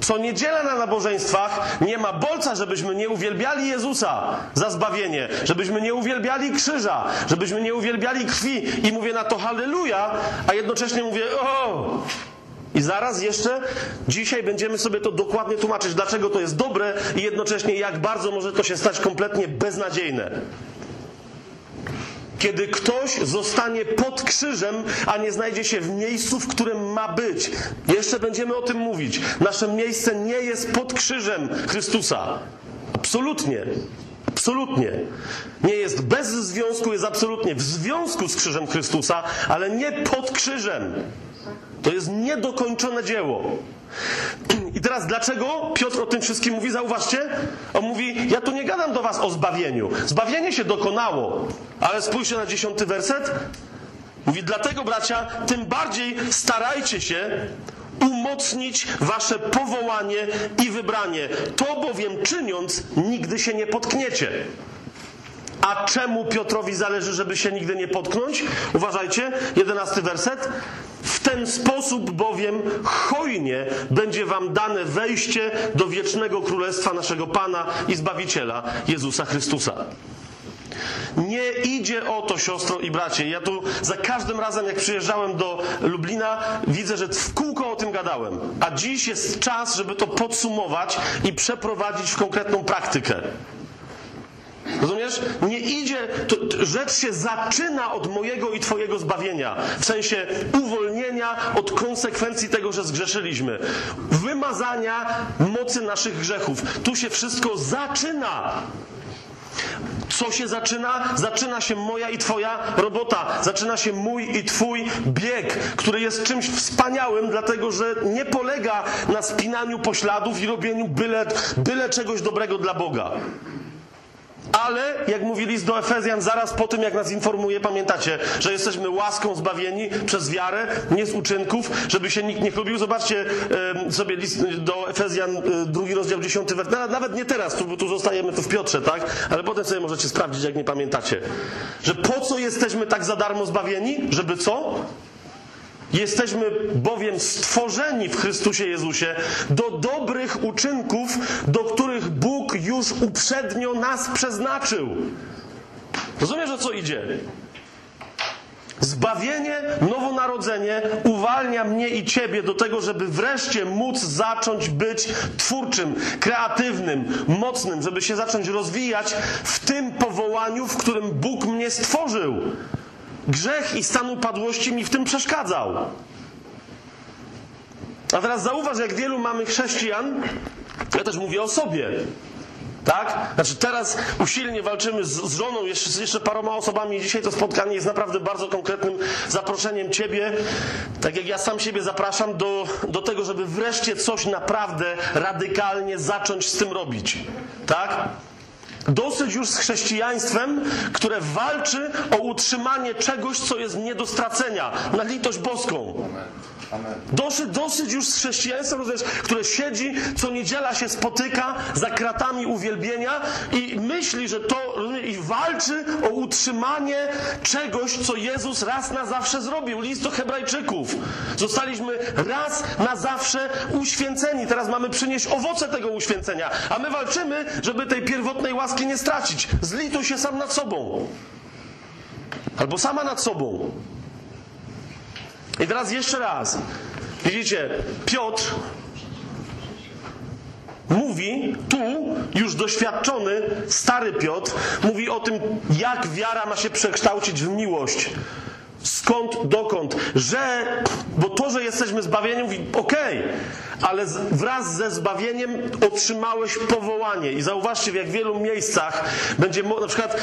Co niedzielę na nabożeństwach nie ma bolca, żebyśmy nie uwielbiali Jezusa za zbawienie, żebyśmy nie uwielbiali krzyża, żebyśmy nie uwielbiali krwi i mówię na to halleluja, a jednocześnie mówię o, i zaraz jeszcze dzisiaj będziemy sobie to dokładnie tłumaczyć, dlaczego to jest dobre i jednocześnie jak bardzo może to się stać kompletnie beznadziejne. Kiedy ktoś zostanie pod krzyżem, a nie znajdzie się w miejscu, w którym ma być. Jeszcze będziemy o tym mówić. Nasze miejsce nie jest pod krzyżem Chrystusa. Absolutnie. Absolutnie. Nie jest bez związku, jest absolutnie w związku z krzyżem Chrystusa, ale nie pod krzyżem. To jest niedokończone dzieło. I teraz dlaczego Piotr o tym wszystkim mówi? Zauważcie. On mówi, ja tu nie gadam do was o zbawieniu. Zbawienie się dokonało. Ale spójrzcie na dziesiąty werset. Mówi, dlatego bracia, tym bardziej starajcie się umocnić wasze powołanie i wybranie. To bowiem czyniąc, nigdy się nie potkniecie. A czemu Piotrowi zależy, żeby się nigdy nie potknąć? Uważajcie, jedenasty werset. W ten sposób bowiem hojnie będzie wam dane wejście do wiecznego królestwa naszego Pana i Zbawiciela Jezusa Chrystusa. Nie idzie o to, siostro i bracie. Ja tu za każdym razem, jak przyjeżdżałem do Lublina, widzę, że w kółko o tym gadałem. A dziś jest czas, żeby to podsumować i przeprowadzić w konkretną praktykę. Rozumiesz? Nie idzie, to, to, rzecz się zaczyna od mojego i Twojego zbawienia. W sensie uwolnienia od konsekwencji tego, że zgrzeszyliśmy. Wymazania mocy naszych grzechów. Tu się wszystko zaczyna. Co się zaczyna? Zaczyna się moja i Twoja robota. Zaczyna się mój i Twój bieg, który jest czymś wspaniałym, dlatego że nie polega na spinaniu pośladów i robieniu byle, byle czegoś dobrego dla Boga. Ale, jak mówi list do Efezjan, zaraz po tym, jak nas informuje, pamiętacie, że jesteśmy łaską zbawieni przez wiarę, nie z uczynków, żeby się nikt nie chlubił. Zobaczcie sobie list do Efezjan, e, drugi rozdział, dziesiąty wers. Nawet nie teraz, tu, tu zostajemy tu w Piotrze, tak? Ale potem sobie możecie sprawdzić, jak nie pamiętacie. Że po co jesteśmy tak za darmo zbawieni? Żeby co? Jesteśmy bowiem stworzeni w Chrystusie Jezusie do dobrych uczynków, do których Bóg już uprzednio nas przeznaczył. Rozumiesz o co idzie? Zbawienie, nowonarodzenie uwalnia mnie i ciebie do tego, żeby wreszcie móc zacząć być twórczym, kreatywnym, mocnym, żeby się zacząć rozwijać w tym powołaniu, w którym Bóg mnie stworzył. Grzech i stan upadłości mi w tym przeszkadzał. A teraz zauważ, jak wielu mamy chrześcijan, ja też mówię o sobie, tak? Znaczy teraz usilnie walczymy z, z żoną, jeszcze, z jeszcze paroma osobami. Dzisiaj to spotkanie jest naprawdę bardzo konkretnym zaproszeniem Ciebie, tak jak ja sam siebie zapraszam, do, do tego, żeby wreszcie coś naprawdę radykalnie zacząć z tym robić. Tak? Dosyć już z chrześcijaństwem, które walczy o utrzymanie czegoś, co jest nie do stracenia, na litość boską. Dosyć, dosyć już z chrześcijaństwem, rozumiesz, które siedzi, co niedziela się spotyka za kratami uwielbienia i myśli, że to i walczy o utrzymanie czegoś, co Jezus raz na zawsze zrobił. List do Hebrajczyków. Zostaliśmy raz na zawsze uświęceni. Teraz mamy przynieść owoce tego uświęcenia, a my walczymy, żeby tej pierwotnej łaski nie stracić. Zlituj się sam nad sobą. Albo sama nad sobą. I teraz jeszcze raz. Widzicie, Piotr mówi tu, już doświadczony, stary Piotr, mówi o tym, jak wiara ma się przekształcić w miłość. Skąd, dokąd, że, bo to, że jesteśmy zbawieni, mówi, okej, okay, ale wraz ze zbawieniem otrzymałeś powołanie. I zauważcie, w jak wielu miejscach będzie, na przykład,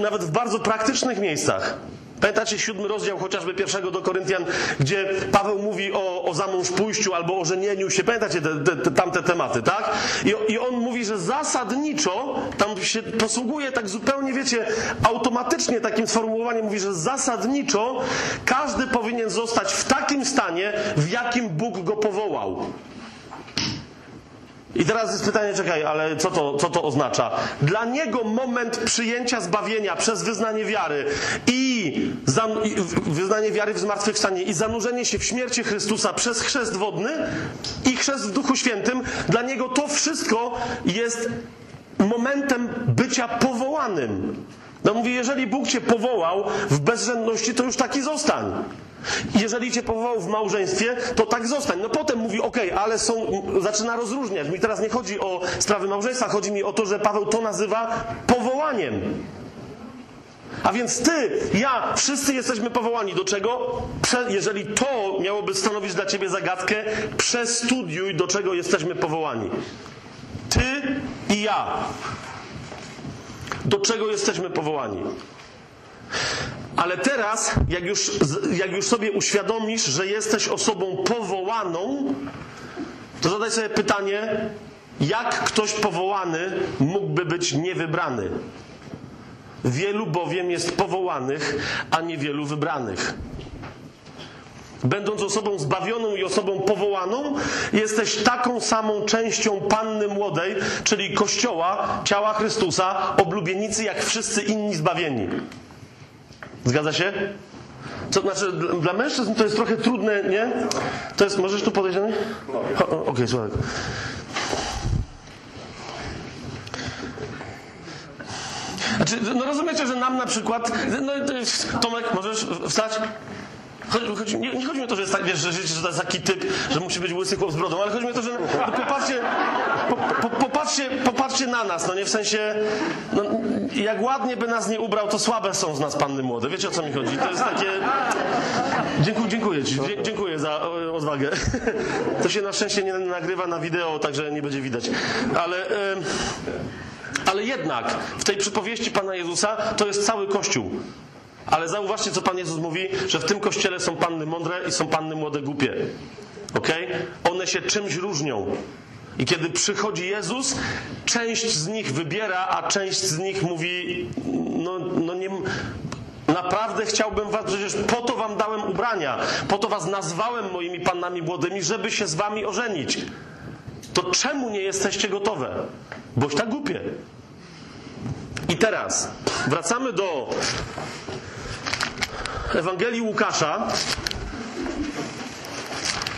nawet w bardzo praktycznych miejscach, Pamiętacie siódmy rozdział chociażby pierwszego do Koryntian, gdzie Paweł mówi o, o zamąż pójściu albo o żenieniu się. Pamiętacie te, te, te, tamte tematy, tak? I, I on mówi, że zasadniczo, tam się posługuje tak zupełnie, wiecie, automatycznie takim sformułowaniem, mówi, że zasadniczo każdy powinien zostać w takim stanie, w jakim Bóg go powołał. I teraz jest pytanie, czekaj, ale co to, co to oznacza? Dla niego moment przyjęcia zbawienia przez wyznanie wiary i, i wyznanie wiary w zmartwychwstanie i zanurzenie się w śmierci Chrystusa przez chrzest wodny i chrzest w Duchu Świętym, dla niego to wszystko jest momentem bycia powołanym. No mówi, jeżeli Bóg cię powołał w bezrzędności, to już taki zostań. Jeżeli cię powołał w małżeństwie, to tak zostań. No potem mówi, okej, okay, ale są, zaczyna rozróżniać. Mi teraz nie chodzi o sprawy małżeństwa, chodzi mi o to, że Paweł to nazywa powołaniem. A więc ty, ja, wszyscy jesteśmy powołani do czego? Jeżeli to miałoby stanowić dla ciebie zagadkę, przestudiuj, do czego jesteśmy powołani. Ty i ja. Do czego jesteśmy powołani? Ale teraz, jak już, jak już sobie uświadomisz, że jesteś osobą powołaną, to zadaj sobie pytanie, jak ktoś powołany mógłby być niewybrany? Wielu bowiem jest powołanych, a niewielu wybranych. Będąc osobą zbawioną i osobą powołaną, jesteś taką samą częścią panny młodej, czyli kościoła, ciała Chrystusa, oblubienicy, jak wszyscy inni zbawieni. Zgadza się? To znaczy, dla mężczyzn to jest trochę trudne, nie? To jest, możesz tu podejść? Okej, okay, słuchaj. Znaczy, no rozumiecie, że nam na przykład. No, Tomek, możesz wstać? Chodzi, nie, nie, chodzi mi o to, że jest tak, wiesz, że, że to jest taki typ, że musi być łysy chłop z brodą, ale chodzi mi o to, że no, popatrzcie, po, po, popatrzcie, popatrzcie na nas, no nie w sensie, no, jak ładnie by nas nie ubrał, to słabe są z nas panny młode. Wiecie o co mi chodzi? To jest takie. Dziękuję, dziękuję Ci, dziękuję za odwagę. To się na szczęście nie nagrywa na wideo, także nie będzie widać. Ale. Ale jednak w tej przypowieści Pana Jezusa to jest cały Kościół. Ale zauważcie, co Pan Jezus mówi, że w tym kościele są panny mądre i są panny młode głupie. Ok? One się czymś różnią. I kiedy przychodzi Jezus, część z nich wybiera, a część z nich mówi: No, no nie. Naprawdę chciałbym was, przecież po to wam dałem ubrania, po to was nazwałem moimi pannami młodymi, żeby się z wami ożenić. To czemu nie jesteście gotowe? Boś tak głupie. I teraz wracamy do Ewangelii Łukasza.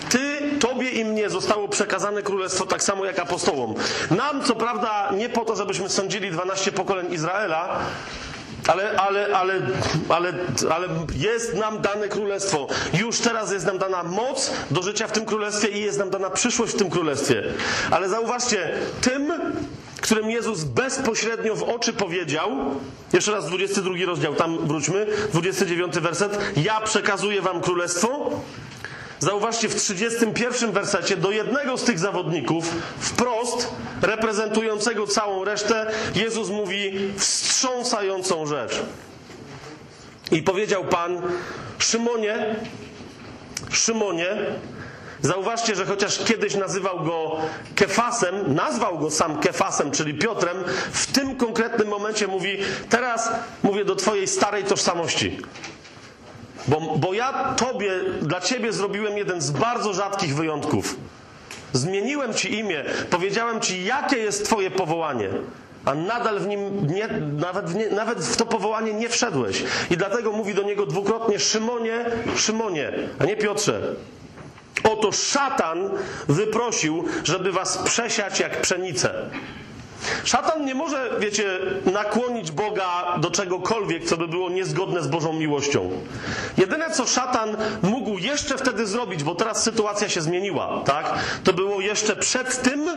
Ty, tobie i mnie zostało przekazane królestwo tak samo jak apostołom. Nam, co prawda, nie po to, żebyśmy sądzili 12 pokoleń Izraela, ale, ale, ale, ale, ale jest nam dane królestwo. Już teraz jest nam dana moc do życia w tym królestwie i jest nam dana przyszłość w tym królestwie. Ale zauważcie, tym, którym Jezus bezpośrednio w oczy powiedział, jeszcze raz 22 rozdział, tam wróćmy, 29 werset, ja przekazuję wam królestwo. Zauważcie, w 31 wersecie do jednego z tych zawodników, wprost reprezentującego całą resztę, Jezus mówi wstrząsającą rzecz. I powiedział Pan, Szymonie, Szymonie, Zauważcie, że chociaż kiedyś nazywał go Kefasem, nazwał go sam Kefasem, czyli Piotrem, w tym konkretnym momencie mówi: Teraz mówię do Twojej starej tożsamości. Bo, bo ja Tobie, dla Ciebie zrobiłem jeden z bardzo rzadkich wyjątków. Zmieniłem Ci imię, powiedziałem Ci, jakie jest Twoje powołanie. A nadal w nim, nie, nawet, w nie, nawet w to powołanie nie wszedłeś. I dlatego mówi do niego dwukrotnie: Szymonie, Szymonie, a nie Piotrze. Oto szatan wyprosił, żeby was przesiać jak pszenicę. Szatan nie może, wiecie, nakłonić Boga do czegokolwiek, co by było niezgodne z Bożą miłością. Jedyne, co szatan mógł jeszcze wtedy zrobić, bo teraz sytuacja się zmieniła, tak? To było jeszcze przed tym,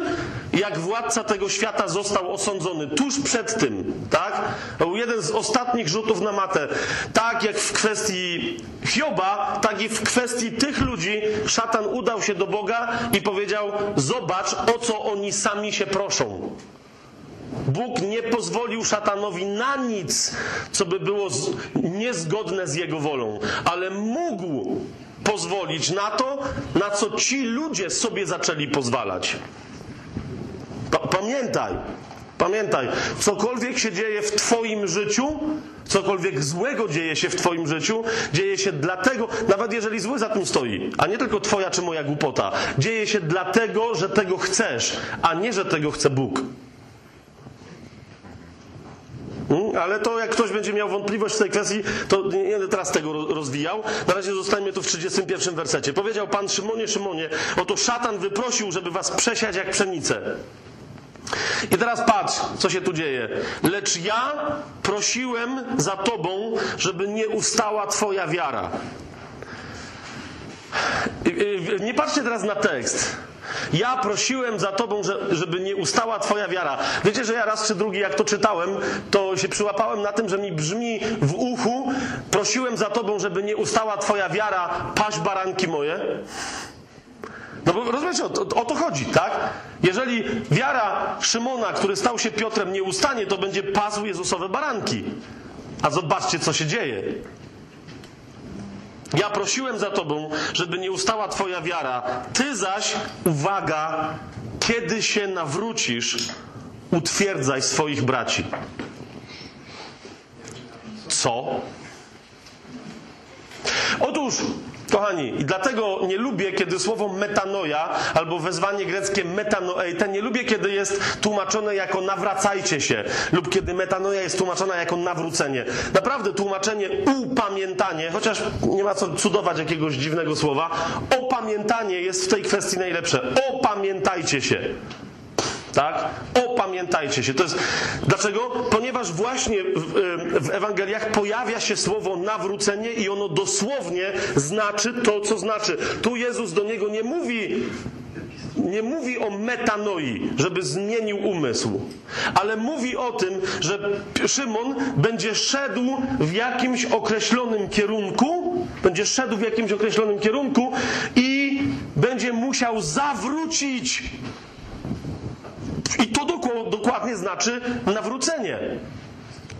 jak władca tego świata został osądzony. Tuż przed tym, tak? To był jeden z ostatnich rzutów na matę. Tak jak w kwestii Hioba, tak i w kwestii tych ludzi szatan udał się do Boga i powiedział: Zobacz, o co oni sami się proszą. Bóg nie pozwolił szatanowi na nic, co by było niezgodne z jego wolą, ale mógł pozwolić na to, na co ci ludzie sobie zaczęli pozwalać. Pa, pamiętaj, pamiętaj, cokolwiek się dzieje w Twoim życiu, cokolwiek złego dzieje się w Twoim życiu, dzieje się dlatego, nawet jeżeli zły za tym stoi, a nie tylko Twoja czy moja głupota, dzieje się dlatego, że tego chcesz, a nie, że tego chce Bóg. Hmm? Ale to jak ktoś będzie miał wątpliwość w tej kwestii, to nie będę teraz tego rozwijał. Na razie zostańmy tu w 31 wersecie. Powiedział Pan Szymonie, Szymonie, oto szatan wyprosił, żeby was przesiać jak pszenicę. I teraz patrz, co się tu dzieje. Lecz ja prosiłem za tobą, żeby nie ustała twoja wiara. Nie patrzcie teraz na tekst. Ja prosiłem za tobą, żeby nie ustała twoja wiara. Wiecie, że ja raz czy drugi, jak to czytałem, to się przyłapałem na tym, że mi brzmi w uchu, prosiłem za tobą, żeby nie ustała twoja wiara, paść baranki moje. No bo rozumiecie, o, o, o to chodzi, tak? Jeżeli wiara Szymona, który stał się Piotrem, nie ustanie, to będzie pasł Jezusowe baranki. A zobaczcie, co się dzieje. Ja prosiłem za tobą, żeby nie ustała twoja wiara. Ty zaś, uwaga, kiedy się nawrócisz, utwierdzaj swoich braci. Co? Otóż, kochani, i dlatego nie lubię, kiedy słowo metanoja albo wezwanie greckie metanoeite, nie lubię, kiedy jest tłumaczone jako nawracajcie się, lub kiedy metanoja jest tłumaczona jako nawrócenie. Naprawdę tłumaczenie upamiętanie, chociaż nie ma co cudować jakiegoś dziwnego słowa, opamiętanie jest w tej kwestii najlepsze. Opamiętajcie się. Tak? Opamiętajcie się. To jest, dlaczego? Ponieważ właśnie w, w, Ewangeliach pojawia się słowo nawrócenie i ono dosłownie znaczy to, co znaczy. Tu Jezus do niego nie mówi, nie mówi o metanoi, żeby zmienił umysł, ale mówi o tym, że Szymon będzie szedł w jakimś określonym kierunku, będzie szedł w jakimś określonym kierunku i będzie musiał zawrócić i to dokładnie znaczy nawrócenie.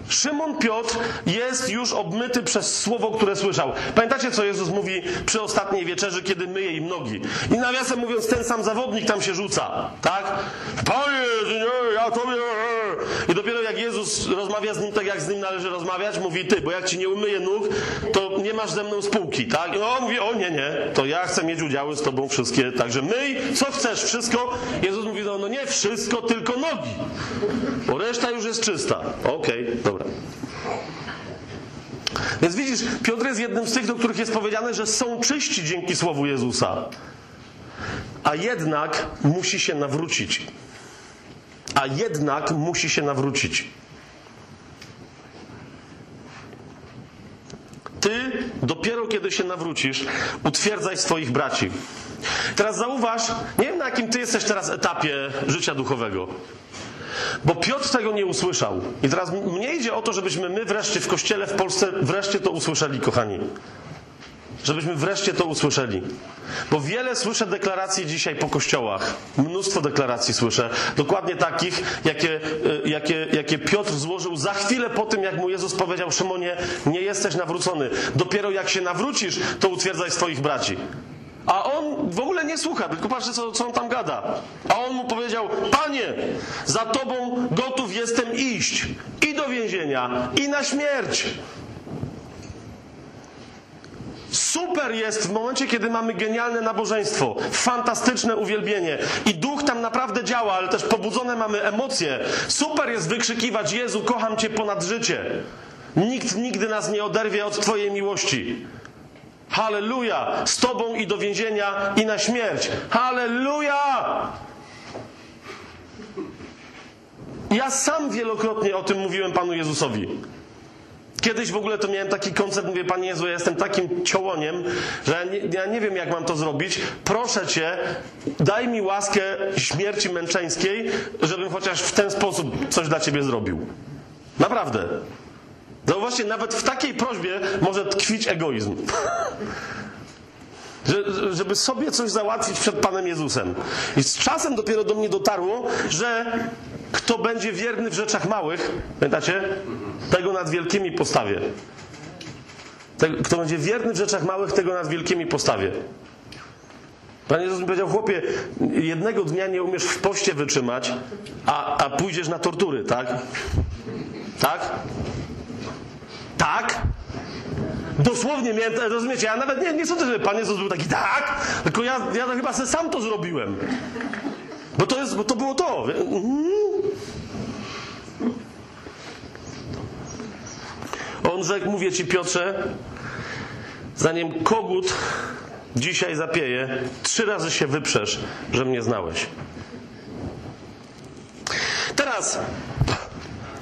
Szymon Piotr jest już obmyty przez słowo, które słyszał. Pamiętacie, co Jezus mówi przy ostatniej wieczerzy, kiedy myje im nogi? I nawiasem mówiąc, ten sam zawodnik tam się rzuca, tak? Panie, nie, ja tobie... I dopiero jak Jezus rozmawia z nim tak, jak z nim należy rozmawiać, mówi, ty, bo jak ci nie umyję nóg, to nie masz ze mną spółki, tak? I on mówi, o nie, nie, to ja chcę mieć udziały z tobą wszystkie, także myj, co chcesz, wszystko. Jezus mówi, no, no nie wszystko, tylko nogi, bo reszta już jest czysta. Okej, okay, dobra. Więc widzisz, Piotr jest jednym z tych, do których jest powiedziane, że są czyści dzięki słowu Jezusa. a jednak musi się nawrócić. A jednak musi się nawrócić. Ty dopiero kiedy się nawrócisz, utwierdzaj swoich braci. Teraz zauważ, nie wiem na jakim ty jesteś teraz etapie życia duchowego. Bo Piotr tego nie usłyszał. I teraz mnie idzie o to, żebyśmy my wreszcie w kościele w Polsce wreszcie to usłyszeli, kochani. Żebyśmy wreszcie to usłyszeli. Bo wiele słyszę deklaracji dzisiaj po kościołach. Mnóstwo deklaracji słyszę. Dokładnie takich, jakie, y, jakie, jakie Piotr złożył za chwilę po tym, jak mu Jezus powiedział: Szymonie, nie jesteś nawrócony. Dopiero jak się nawrócisz, to utwierdzaj swoich braci. A on w ogóle nie słucha, tylko patrzy, co, co on tam gada. A on mu powiedział: Panie, za tobą gotów jestem iść i do więzienia, i na śmierć. Super jest w momencie, kiedy mamy genialne nabożeństwo, fantastyczne uwielbienie i duch tam naprawdę działa, ale też pobudzone mamy emocje. Super jest wykrzykiwać: Jezu, kocham Cię ponad życie. Nikt nigdy nas nie oderwie od Twojej miłości. Halleluja! Z Tobą i do więzienia i na śmierć. Halleluja! Ja sam wielokrotnie o tym mówiłem Panu Jezusowi. Kiedyś w ogóle to miałem taki koncept, mówię, Panie Jezu, ja jestem takim ciołoniem, że nie, ja nie wiem, jak mam to zrobić. Proszę Cię, daj mi łaskę śmierci męczeńskiej, żebym chociaż w ten sposób coś dla Ciebie zrobił. Naprawdę. Zauważcie, nawet w takiej prośbie może tkwić egoizm. [LAUGHS] Że, żeby sobie coś załatwić przed Panem Jezusem. I z czasem dopiero do mnie dotarło, że kto będzie wierny w rzeczach małych, pamiętacie? Tego nad wielkimi postawie. Kto będzie wierny w rzeczach małych, tego nad wielkimi postawie. Pan Jezus mi powiedział, chłopie, jednego dnia nie umiesz w poście wytrzymać, a, a pójdziesz na tortury, tak? Tak? Tak? Dosłownie miałem, rozumiecie, ja nawet nie, nie sądzę, że Pan Jezus był taki tak, tylko ja, ja chyba sobie sam to zrobiłem. Bo to, jest, bo to było to. Mhm. On rzekł, mówię ci Piotrze, zanim kogut dzisiaj zapieje, trzy razy się wyprzesz, że mnie znałeś. Teraz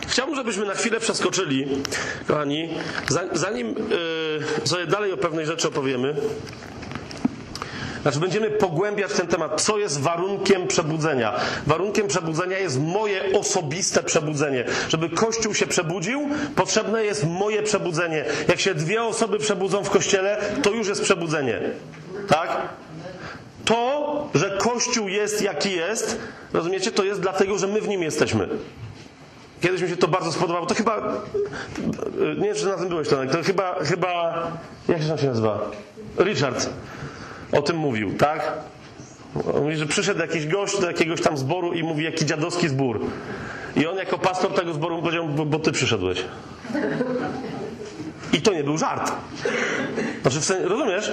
Chciałbym, żebyśmy na chwilę przeskoczyli, kochani, zanim yy, sobie dalej o pewnej rzeczy opowiemy. Znaczy, będziemy pogłębiać ten temat, co jest warunkiem przebudzenia. Warunkiem przebudzenia jest moje osobiste przebudzenie. Żeby Kościół się przebudził, potrzebne jest moje przebudzenie. Jak się dwie osoby przebudzą w kościele, to już jest przebudzenie. Tak? To, że Kościół jest jaki jest, rozumiecie, to jest dlatego, że my w nim jesteśmy. Kiedyś mi się to bardzo spodobało. To chyba. Nie wiem, czy na tym byłeś. To chyba. chyba jak się tam się nazywa? Richard o tym mówił, tak? On mówi, że przyszedł jakiś gość do jakiegoś tam zboru i mówi, jaki dziadowski zbór. I on jako pastor tego zboru powiedział, bo, bo ty przyszedłeś. I to nie był żart. Znaczy, w sensie, rozumiesz?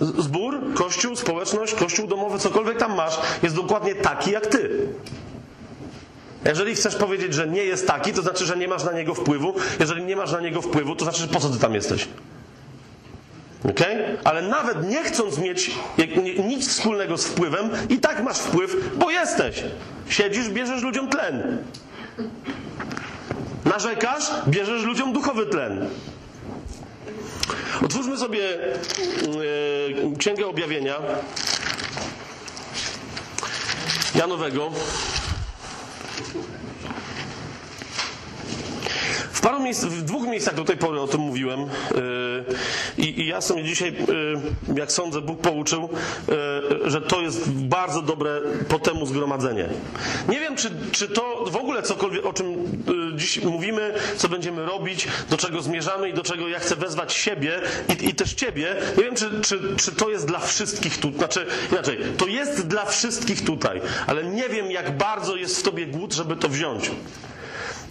Zbór, kościół, społeczność, kościół domowy, cokolwiek tam masz, jest dokładnie taki jak ty. Jeżeli chcesz powiedzieć, że nie jest taki, to znaczy, że nie masz na niego wpływu. Jeżeli nie masz na niego wpływu, to znaczy, że po co ty tam jesteś? Okay? Ale nawet nie chcąc mieć nic wspólnego z wpływem, i tak masz wpływ, bo jesteś. Siedzisz, bierzesz ludziom tlen. Narzekasz, bierzesz ludziom duchowy tlen. Otwórzmy sobie yy, Księgę Objawienia Janowego. W paru miejsc, w dwóch miejscach do tej pory o tym mówiłem yy, i, ja sobie dzisiaj, yy, jak sądzę, Bóg pouczył, yy, że to jest bardzo dobre po temu zgromadzenie. Nie wiem, czy, czy to w ogóle cokolwiek, o czym yy, dziś mówimy, co będziemy robić, do czego zmierzamy i do czego ja chcę wezwać siebie i, i też ciebie. Nie wiem, czy, czy, czy to jest dla wszystkich tu, znaczy inaczej, to jest dla wszystkich tutaj, ale nie wiem, jak bardzo jest w tobie głód, żeby to wziąć.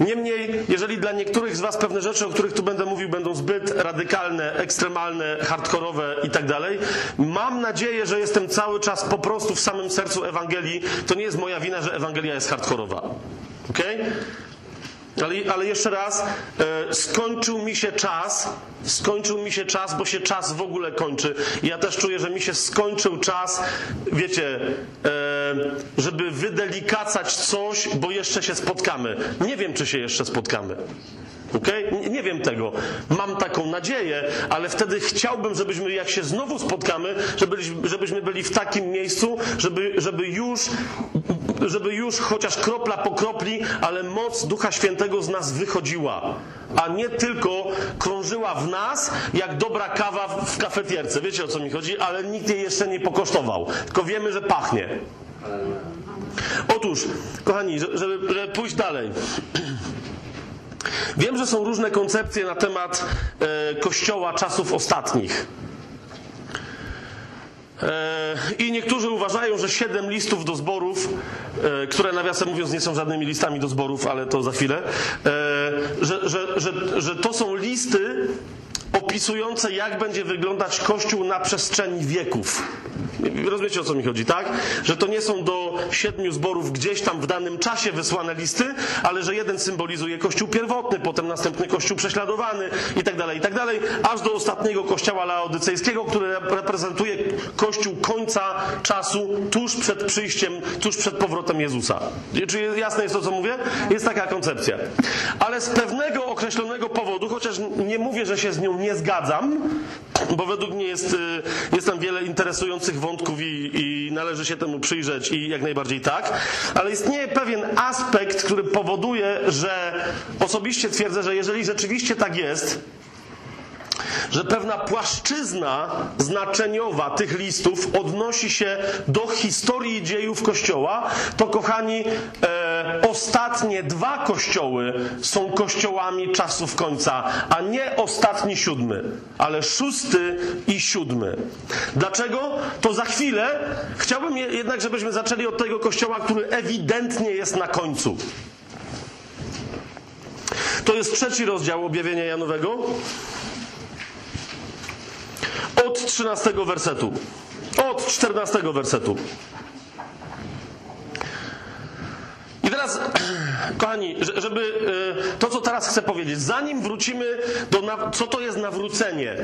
Niemniej, jeżeli dla niektórych z Was pewne rzeczy, o których tu będę mówił, będą zbyt radykalne, ekstremalne, hardkorowe i tak dalej, mam nadzieję, że jestem cały czas po prostu w samym sercu Ewangelii. To nie jest moja wina, że Ewangelia jest hardkorowa. Ok? Ale, ale jeszcze raz, e, skończył mi się czas, skończył mi się czas, bo się czas w ogóle kończy. Ja też czuję, że mi się skończył czas, wiecie, e, żeby wydelikacać coś, bo jeszcze się spotkamy. Nie wiem, czy się jeszcze spotkamy. Okay? Nie, wiem tego. Mam taką nadzieję, ale wtedy chciałbym, żebyśmy, jak się znowu spotkamy, żeby, żebyśmy byli w takim miejscu, żeby, żeby już żeby już chociaż kropla po kropli, ale moc Ducha Świętego z nas wychodziła, a nie tylko krążyła w nas jak dobra kawa w kafetierce. Wiecie o co mi chodzi? Ale nikt jej jeszcze nie pokosztował. Tylko wiemy, że pachnie. Otóż, kochani, żeby, żeby pójść dalej. [CLEARS THROAT] Wiem, że są różne koncepcje na temat e, Kościoła czasów ostatnich. E, I niektórzy uważają, że siedem listów do zborów, e, które nawiasem mówiąc nie są żadnymi listami do zborów, ale to za chwilę, że, że, że, że to są listy opisujące, jak będzie wyglądać Kościół na przestrzeni wieków. Rozumiecie o co mi chodzi, tak? Że to nie są do siedmiu zborów gdzieś tam w danym czasie wysłane listy, ale że jeden symbolizuje Kościół pierwotny, potem następny Kościół prześladowany i tak dalej, i tak dalej, aż do ostatniego Kościoła laodycejskiego, który reprezentuje Kościół końca czasu, tuż przed przyjściem, tuż przed powrotem Jezusa. Czy jasne jest to, co mówię? Jest taka koncepcja. Ale z pewnego określonego powodu, chociaż nie mówię, że się z nią nie zgadzam, bo według mnie jest, y, jest tam wiele interesujących wątków i, i należy się temu przyjrzeć i jak najbardziej tak, ale istnieje pewien aspekt, który powoduje, że osobiście twierdzę, że jeżeli rzeczywiście tak jest, że pewna płaszczyzna znaczeniowa tych listów odnosi się do historii dziejów Kościoła, to kochani, e, ostatnie dwa kościoły są kościołami czasów końca, a nie ostatni siódmy, ale szósty i siódmy. Dlaczego? To za chwilę chciałbym jednak, żebyśmy zaczęli od tego kościoła, który ewidentnie jest na końcu. To jest trzeci rozdział objawienia Janowego od 13 wersetu. Od 14 wersetu. I teraz, [CLEARS THROAT] kochani, żeby e, to, co teraz chcę powiedzieć, zanim wrócimy do, co to jest nawrócenie,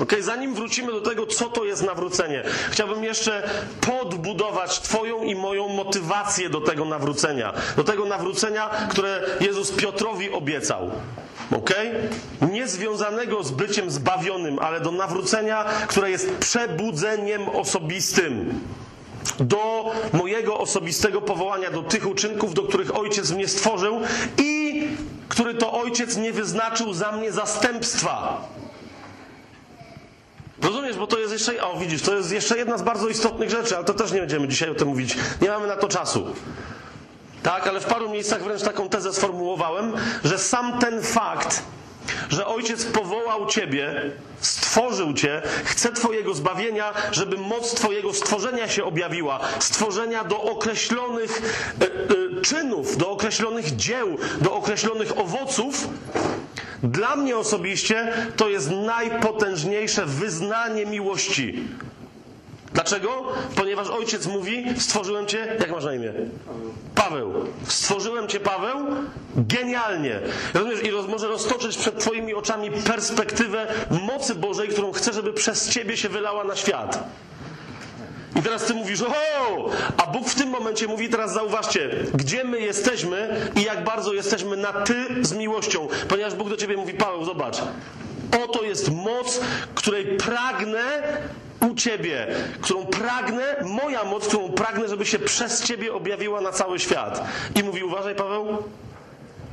okay? zanim wrócimy do tego, co to jest nawrócenie, chciałbym jeszcze podbudować Twoją i moją motywację do tego nawrócenia, do tego nawrócenia, które Jezus Piotrowi obiecał. Ok? Nie związanego z byciem zbawionym, ale do nawrócenia, które jest przebudzeniem osobistym. Do mojego osobistego powołania, do tych uczynków, do których ojciec mnie stworzył i który to ojciec nie wyznaczył za mnie zastępstwa. Rozumiesz, bo to jest jeszcze, o widzisz, to jest jeszcze jedna z bardzo istotnych rzeczy, ale to też nie będziemy dzisiaj o tym mówić. Nie mamy na to czasu. Tak, ale w paru miejscach wręcz taką tezę sformułowałem, że sam ten fakt, że ojciec powołał ciebie, stworzył cię, chce twojego zbawienia, żeby moc twojego stworzenia się objawiła, stworzenia do określonych e, e, czynów, do określonych dzieł, do określonych owoców, dla mnie osobiście to jest najpotężniejsze wyznanie miłości. Dlaczego? Ponieważ ojciec mówi: Stworzyłem cię, jak masz na imię? Paweł. Stworzyłem cię, Paweł, genialnie. Rozumiesz? I roz, może roztoczyć przed Twoimi oczami perspektywę mocy Bożej, którą chcę, żeby przez Ciebie się wylała na świat. I teraz ty mówisz, o, a Bóg w tym momencie mówi, teraz zauważcie, gdzie my jesteśmy i jak bardzo jesteśmy na ty z miłością. Ponieważ Bóg do ciebie mówi, Paweł, zobacz, oto jest moc, której pragnę u Ciebie, którą pragnę, moja moc, którą pragnę, żeby się przez Ciebie objawiła na cały świat. I mówi, uważaj Paweł,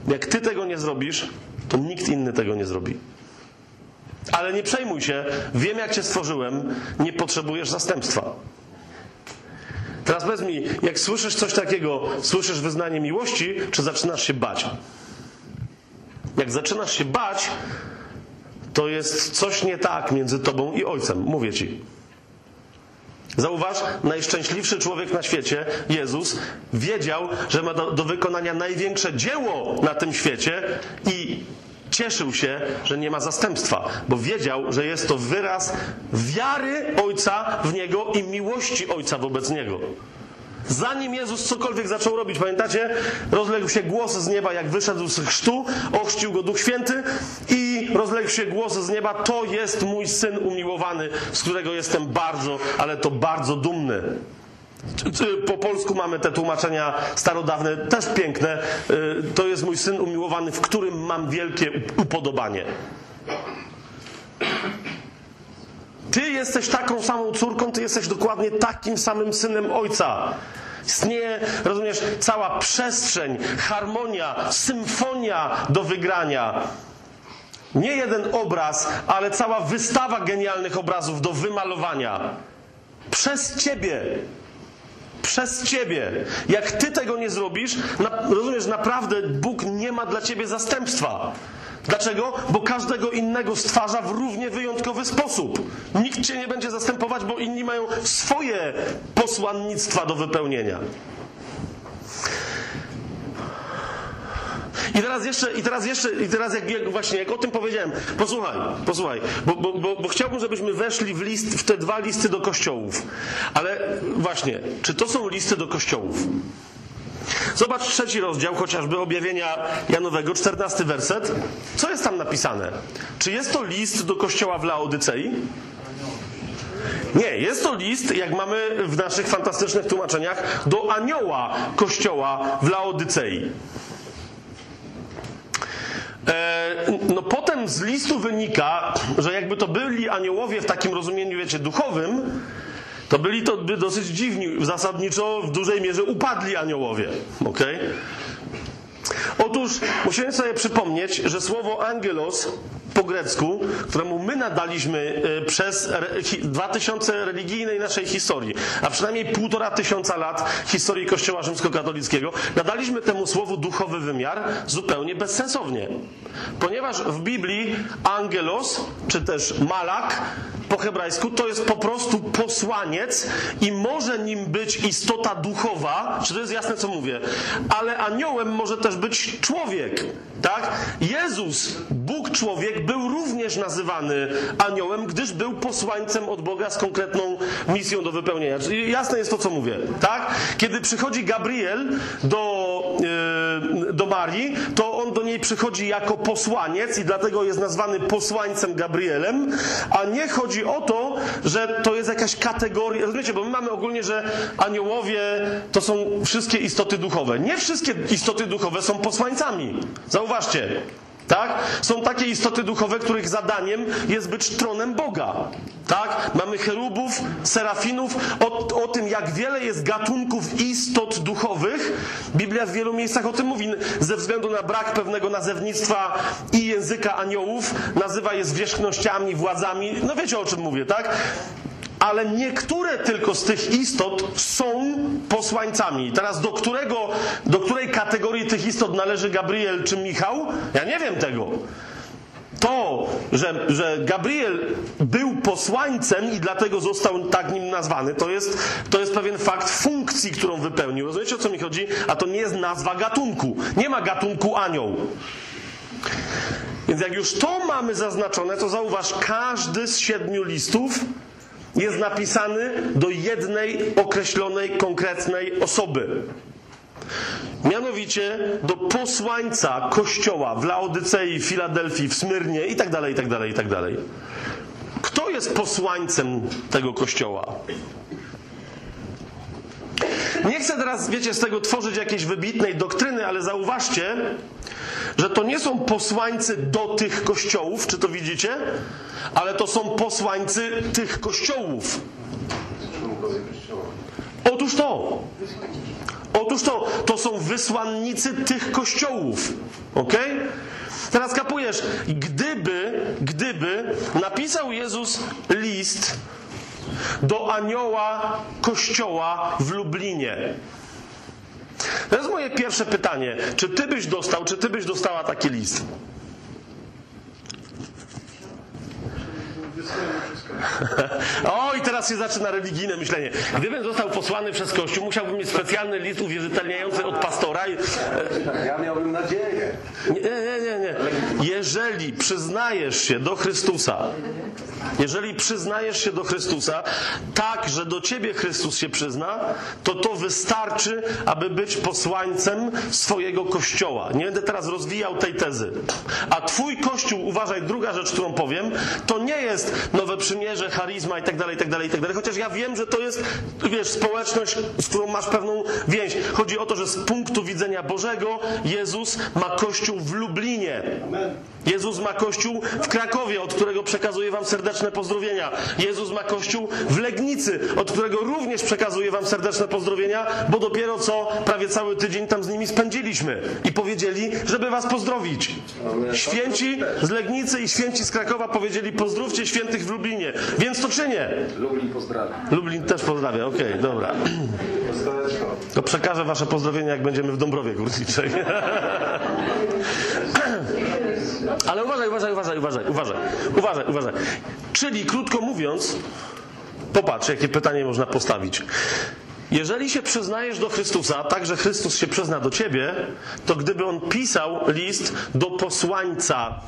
jak Ty tego nie zrobisz, to nikt inny tego nie zrobi. Ale nie przejmuj się, wiem jak Cię stworzyłem, nie potrzebujesz zastępstwa. Teraz powiedz mi, jak słyszysz coś takiego, słyszysz wyznanie miłości, czy zaczynasz się bać? Jak zaczynasz się bać, to jest coś nie tak między tobą i ojcem, mówię ci. Zauważ, najszczęśliwszy człowiek na świecie, Jezus, wiedział, że ma do, do, wykonania największe dzieło na tym świecie i cieszył się, że nie ma zastępstwa, bo wiedział, że jest to wyraz wiary Ojca w Niego i miłości Ojca wobec Niego. Zanim Jezus cokolwiek zaczął robić, pamiętacie? Rozległ się głos z nieba, jak wyszedł z chrztu, ochrzcił go Duch Święty i rozległ się głos z nieba, to jest mój Syn umiłowany, z którego jestem bardzo, ale to bardzo dumny. Po polsku mamy te tłumaczenia starodawne, też piękne. Y, To jest mój Syn umiłowany, w którym mam wielkie upodobanie. Ty jesteś taką samą córką, ty jesteś dokładnie takim samym synem ojca. Istnieje, rozumiesz, cała przestrzeń, harmonia, symfonia do wygrania. Nie jeden obraz, ale cała wystawa genialnych obrazów do wymalowania. Przez ciebie. Przez ciebie. Jak ty tego nie zrobisz, rozumiesz, naprawdę Bóg nie ma dla ciebie zastępstwa. Dlaczego? Bo każdego innego stwarza w równie wyjątkowy sposób. Nikt cię nie będzie zastępować, bo inni mają swoje posłannictwa do wypełnienia. I teraz jeszcze, i teraz jeszcze, i teraz jak, właśnie, jak o tym powiedziałem, posłuchaj, posłuchaj, bo, bo, bo, bo chciałbym, żebyśmy weszli w, list, w te dwa listy do kościołów. Ale właśnie, czy to są listy do kościołów? Zobacz trzeci rozdział, chociażby objawienia Janowego, czternasty werset. Co jest tam napisane? Czy jest to list do kościoła w Laodycei? Nie, jest to list, jak mamy w naszych fantastycznych tłumaczeniach, do anioła kościoła w Laodycei. E, no potem z listu wynika, że jakby to byli aniołowie w takim rozumieniu, wiecie, duchowym, to byli to dosyć dziwni, zasadniczo w dużej mierze upadli aniołowie. Okay? Otóż musimy sobie przypomnieć, że słowo angelos po grecku, któremu my nadaliśmy e, przez hi- 2000 religijnej naszej historii, a przynajmniej półtora tysiąca lat historii Kościoła rzymskokatolickiego, nadaliśmy temu słowu duchowy wymiar zupełnie bezsensownie. Ponieważ w Biblii angelos, czy też malak, po hebrajsku to jest po prostu posłaniec i może nim być istota duchowa, czy to jest jasne co mówię, ale aniołem może też być człowiek, tak? Jezus, Bóg człowiek był również nazywany aniołem, gdyż był posłańcem od Boga z konkretną misją do wypełnienia. Jasne jest to co mówię, tak? Kiedy przychodzi Gabriel do, yy, do Marii, to on do niej przychodzi jako posłaniec i dlatego jest nazwany posłańcem Gabrielem, a nie chodzi o to, że to jest jakaś kategoria, rozumiecie, bo my mamy ogólnie, że aniołowie to są wszystkie istoty duchowe. Nie wszystkie istoty duchowe są posłańcami. Zauważcie. Tak? Są takie istoty duchowe, których zadaniem jest być tronem Boga. Tak? Mamy cherubów, serafinów. O, o tym, jak wiele jest gatunków istot duchowych, Biblia w wielu miejscach o tym mówi. Ze względu na brak pewnego nazewnictwa i języka aniołów, nazywa je zwierzchnościami, władzami. No wiecie o czym mówię, tak? Ale niektóre tylko z tych istot są posłańcami. Teraz do którego, do której kategorii tych istot należy Gabriel czy Michał? Ja nie wiem tego. To, że, że Gabriel był posłańcem i dlatego został tak nim nazwany, to jest, to jest pewien fakt funkcji, którą wypełnił. Rozumiecie o co mi chodzi? A to nie jest nazwa gatunku. Nie ma gatunku anioł. Więc jak już to mamy zaznaczone, to zauważ, każdy z siedmiu listów jest napisany do jednej określonej, konkretnej osoby. Mianowicie do posłańca kościoła w Laodycei, Filadelfii, w Smyrnie i tak dalej, i tak dalej, i tak dalej. Kto jest posłańcem tego kościoła? Nie chcę teraz, wiecie, z tego tworzyć jakiejś wybitnej doktryny, ale zauważcie, że to nie są posłańcy do tych kościołów, czy to widzicie? Ale to są posłańcy tych kościołów. Otóż to. Otóż to, to są wysłannicy tych kościołów. Ok? Teraz kapujesz, gdyby, gdyby napisał Jezus list do anioła kościoła w Lublinie. To jest moje pierwsze pytanie. Czy ty byś dostał, czy ty byś dostała taki list? [LAUGHS] O, i teraz się zaczyna religijne myślenie. Gdybym został posłany przez Kościół, musiałbym mieć specjalny list uwierzytelniający od pastora. I, Ja miałbym nadzieję. nie, nie, nie, nie. Jeżeli przyznajesz się do Chrystusa, jeżeli przyznajesz się do Chrystusa, tak, że do ciebie Chrystus się przyzna, to to wystarczy, aby być posłańcem swojego kościoła. Nie będę teraz rozwijał tej tezy. A twój kościół, uważaj, druga rzecz, którą powiem, to nie jest nowe przymierze, charyzma i tak dalej, i tak dalej, i tak dalej. Chociaż ja wiem, że to jest, wiesz, społeczność, z którą masz pewną więź. Chodzi o to, że z punktu widzenia Bożego Jezus ma kościół w Lublinie. Jezus ma kościół w Krakowie, od którego przekazuję wam serdeczne pozdrowienia. Jezus ma kościół w Legnicy, od którego również przekazuję wam serdeczne pozdrowienia, bo dopiero co prawie cały tydzień tam z nimi spędziliśmy i powiedzieli, żeby was pozdrowić. Święci z Legnicy i święci z Krakowa powiedzieli pozdrówcie świętych w Lublinie. Więc to czynię. Lublin pozdrawiam. Lublin też pozdrawia, okej, dobra. Pozdroweczko. To przekażę wasze pozdrowienia, jak będziemy w Dąbrowie Górniczej. [LAUGHS] Ale uważaj, uważaj, uważaj, uważaj, uważaj, uważaj, uważaj. Czyli krótko mówiąc, popatrz, jakie pytanie można postawić. Jeżeli się przyznajesz do Chrystusa, tak że Chrystus się przyzna do ciebie, to gdyby on pisał list do posłańca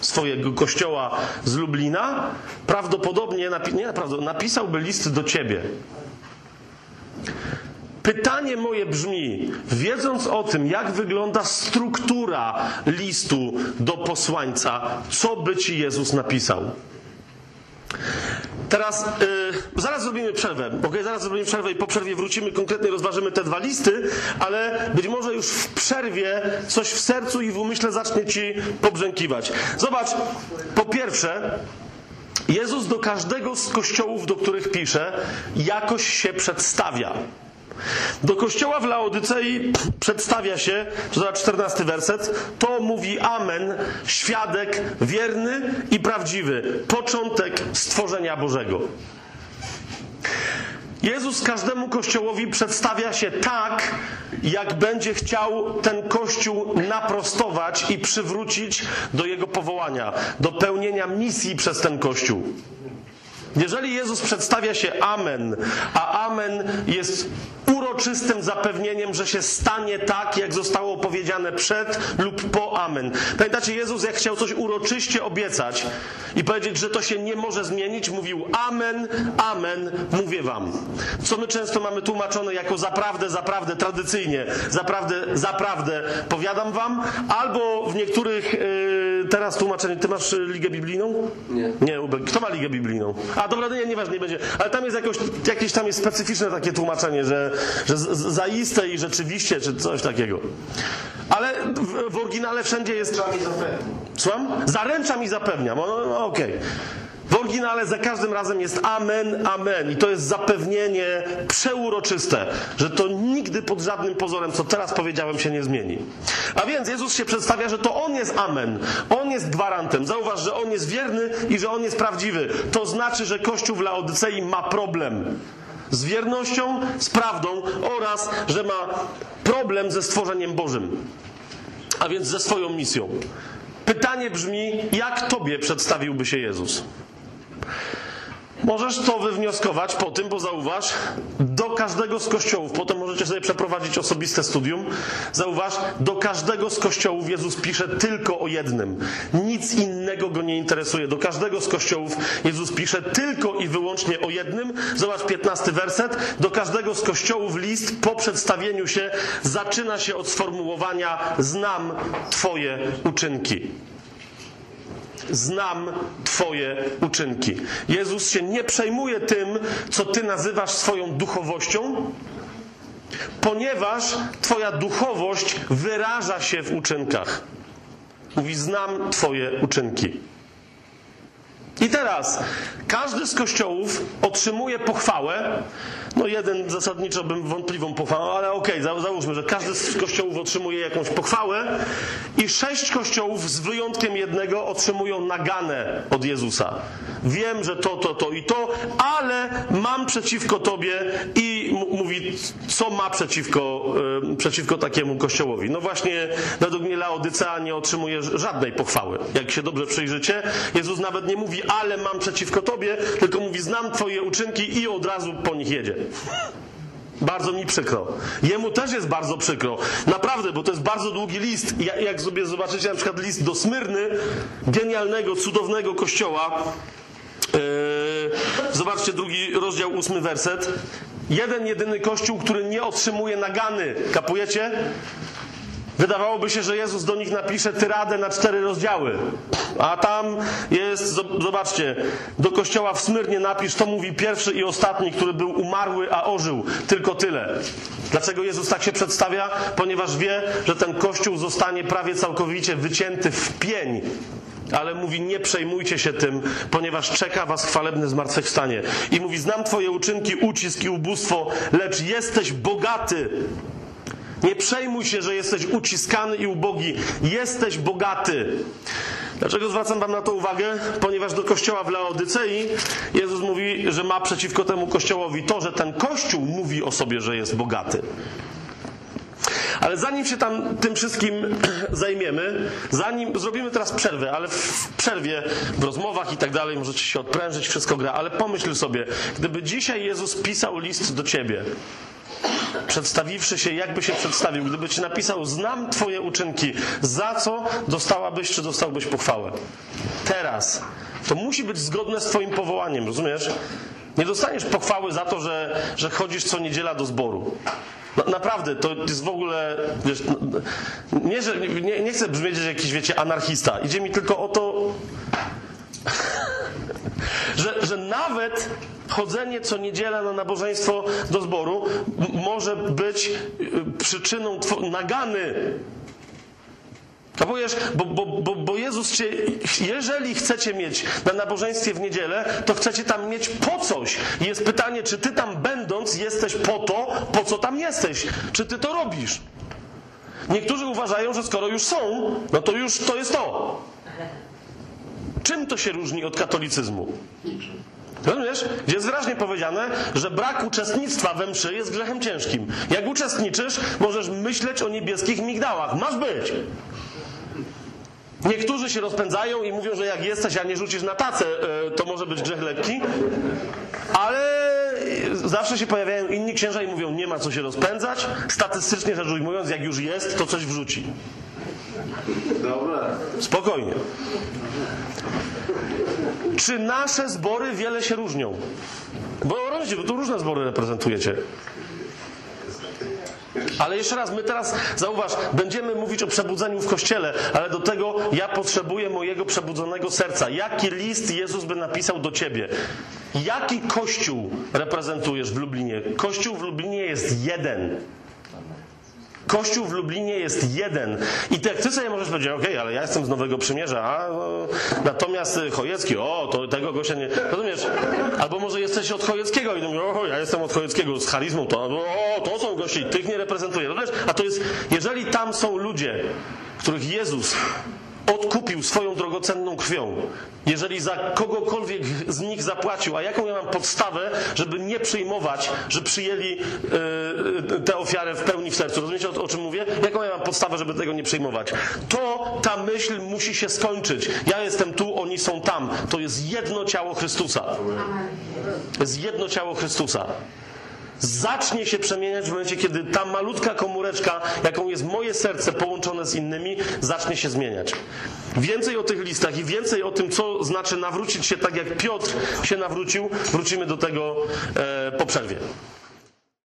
swojego kościoła z Lublina, prawdopodobnie, nie naprawdę, napisałby list do ciebie. Pytanie moje brzmi, wiedząc o tym, jak wygląda struktura listu do posłańca, co by ci Jezus napisał? Teraz yy, zaraz zrobimy przerwę, ok? Zaraz zrobimy przerwę i po przerwie wrócimy, konkretnie rozważymy te dwa listy, ale być może już w przerwie coś w sercu i w umyśle zacznie ci pobrzękiwać. Zobacz, po pierwsze, Jezus do każdego z kościołów, do których pisze, jakoś się przedstawia. Do kościoła w Laodycei przedstawia się, to za 14 werset, to mówi Amen, świadek wierny i prawdziwy, początek stworzenia Bożego. Jezus każdemu kościołowi przedstawia się tak, jak będzie chciał ten kościół naprostować i przywrócić do jego powołania, do pełnienia misji przez ten kościół. Jeżeli Jezus przedstawia się Amen, a Amen jest uroczystym zapewnieniem, że się stanie tak, jak zostało powiedziane przed lub po Amen. Pamiętacie, Jezus jak chciał coś uroczyście obiecać i powiedzieć, że to się nie może zmienić, mówił Amen, Amen, mówię wam. Co my często mamy tłumaczone jako zaprawdę, zaprawdę, tradycyjnie, zaprawdę, zaprawdę, powiadam wam, albo w niektórych yy, teraz tłumaczeniu, ty masz ligę biblijną? Nie. Nie. Kto ma ligę biblijną? A dobra, nie, nieważne, nie będzie. Ale tam jest jakoś, jakieś tam jest specyficzne takie tłumaczenie, że, że zaiste i rzeczywiście, czy coś takiego. Ale w, w oryginale wszędzie jest. Słucham? Zaręczam i zapewniam. No, no, no, okej. W oryginale za każdym razem jest amen, amen. I to jest zapewnienie przeuroczyste, że to nigdy pod żadnym pozorem, co teraz powiedziałem, się nie zmieni. A więc Jezus się przedstawia, że to On jest amen. On jest gwarantem. Zauważ, że On jest wierny i że On jest prawdziwy. To znaczy, że Kościół w Laodycei ma problem z wiernością, z prawdą oraz, że ma problem ze stworzeniem Bożym a więc ze swoją misją. Pytanie brzmi, jak Tobie przedstawiłby się Jezus? Możesz to wywnioskować po tym, bo zauważ, do każdego z kościołów, potem możecie sobie przeprowadzić osobiste studium, zauważ, do każdego z kościołów Jezus pisze tylko o jednym. Nic innego go nie interesuje. Do każdego z kościołów Jezus pisze tylko i wyłącznie o jednym. Zobacz 15 werset. Do każdego z kościołów list po przedstawieniu się zaczyna się od sformułowania znam Twoje uczynki znam Twoje uczynki. Jezus się nie przejmuje tym, co Ty nazywasz swoją duchowością, ponieważ Twoja duchowość wyraża się w uczynkach. Mówi: Znam Twoje uczynki. I teraz każdy z kościołów otrzymuje pochwałę. No jeden zasadniczo bym wątpliwą pochwałę, ale okej, za- załóżmy, że każdy z kościołów otrzymuje jakąś pochwałę i sześć kościołów z wyjątkiem jednego otrzymują naganę od Jezusa. Wiem, że to, to, to i to, ale mam przeciwko tobie i mówi, co ma przeciwko, y, przeciwko takiemu kościołowi. No właśnie, według mnie Laodycea nie otrzymuje żadnej pochwały. Jak się dobrze przyjrzycie, Jezus nawet nie mówi ale mam przeciwko tobie, tylko mówi, znam twoje uczynki i od razu po nich jedzie. Bardzo mi przykro. Jemu też jest bardzo przykro. Naprawdę, bo to jest bardzo długi list. Ja- Jak sobie zobaczycie na przykład list do Smyrny, genialnego, cudownego kościoła, Yy, zobaczcie drugi rozdział, ósmy werset. Jeden, jedyny kościół, który nie otrzymuje nagany. Kapujecie? Wydawałoby się, że Jezus do nich napisze tyradę na cztery rozdziały. A tam jest, zo- zobaczcie, do kościoła w Smyrnie napisz, to mówi pierwszy i ostatni, który był umarły, a ożył. Tylko tyle. Dlaczego Jezus tak się przedstawia? Ponieważ wie, że ten kościół zostanie prawie całkowicie wycięty w pień. Ale mówi, nie przejmujcie się tym, ponieważ czeka was chwalebne zmartwychwstanie. I mówi, znam twoje uczynki, ucisk i ubóstwo, lecz jesteś bogaty. Nie przejmuj się, że jesteś uciskany i ubogi. Jesteś bogaty. Dlaczego zwracam Wam na to uwagę? Ponieważ do kościoła w Laodycei Jezus mówi, że ma przeciwko temu kościołowi to, że ten kościół mówi o sobie, że jest bogaty. Ale zanim się tam tym wszystkim [CLEARS THROAT] zajmiemy, zanim zrobimy teraz przerwę, ale w przerwie, w rozmowach i tak dalej, możecie się odprężyć, wszystko gra, ale pomyśl sobie, gdyby dzisiaj Jezus pisał list do ciebie, przedstawiwszy się, jakby się przedstawił, gdyby ci napisał, znam twoje uczynki, za co dostałabyś, czy dostałbyś pochwałę? Teraz. To musi być zgodne z twoim powołaniem, rozumiesz? Nie dostaniesz pochwały za to, że, że chodzisz co niedziela do zboru. No, naprawdę, to jest w ogóle, wiesz, nie, że, nie, nie chcę brzmieć jak jakiś, wiecie, anarchista. Idzie mi tylko o to, że, że nawet chodzenie co niedziela na nabożeństwo do zboru może być y, przyczyną nagany. Kapujesz? Bo, bo, bo, bo Jezus cię, jeżeli chcecie mieć na nabożeństwie w niedzielę, to chcecie tam mieć po coś. Jest pytanie, czy ty tam będąc jesteś po to, po co tam jesteś? Czy ty to robisz? Niektórzy uważają, że skoro już są, no to już to jest to. Czym to się różni od katolicyzmu? Rozumiesz? Gdzie jest wyraźnie powiedziane, że brak uczestnictwa we mszy jest grzechem ciężkim. Jak uczestniczysz, możesz myśleć o niebieskich migdałach. Masz być. Niektórzy się rozpędzają i mówią, że jak jesteś, a nie rzucisz na tacę, e, to może być grzech lekki. Ale zawsze się pojawiają inni księża i mówią, nie ma co się rozpędzać. Statystycznie rzecz ujmując, jak już jest, to coś wrzuci. Dobra. Spokojnie. Czy nasze zbory wiele się różnią? Bo rozumiecie, bo tu różne zbory reprezentujecie. Ale jeszcze raz, my teraz, zauważ, będziemy mówić o przebudzeniu w kościele, ale do tego ja potrzebuję mojego przebudzonego serca. Jaki list Jezus by napisał do ciebie? Jaki kościół reprezentujesz w Lublinie? Kościół w Lublinie jest jeden. Kościół w Lublinie jest jeden. I ty, jak ty sobie możesz powiedzieć, okej, ale ja jestem z Nowego Przymierza, a no, natomiast y, Chojecki, o, to tego gościa nie... Rozumiesz? Albo może jesteś od Chojeckiego i mówisz, o, ja jestem od Chojeckiego z charyzmą, to, o, to są goście i tych nie reprezentuję. Rozumiesz? A to jest, jeżeli tam są ludzie, których Jezus odkupił swoją drogocenną krwią, jeżeli za kogokolwiek z nich zapłacił, a jaką ja mam podstawę, żeby nie przyjmować, że przyjęli e, tę ofiarę w pełni w sercu. Rozumiecie o, o czym mówię? Jaką ja mam podstawę, żeby tego nie przyjmować? To ta myśl musi się skończyć. Ja jestem tu, oni są tam. To jest jedno ciało Chrystusa. To jest jedno ciało Chrystusa zacznie się przemieniać w momencie, kiedy ta malutka komóreczka, jaką jest moje serce połączone z innymi, zacznie się zmieniać. Więcej o tych listach i więcej o tym, co znaczy nawrócić się tak, jak Piotr się nawrócił, wrócimy do tego e, po przerwie.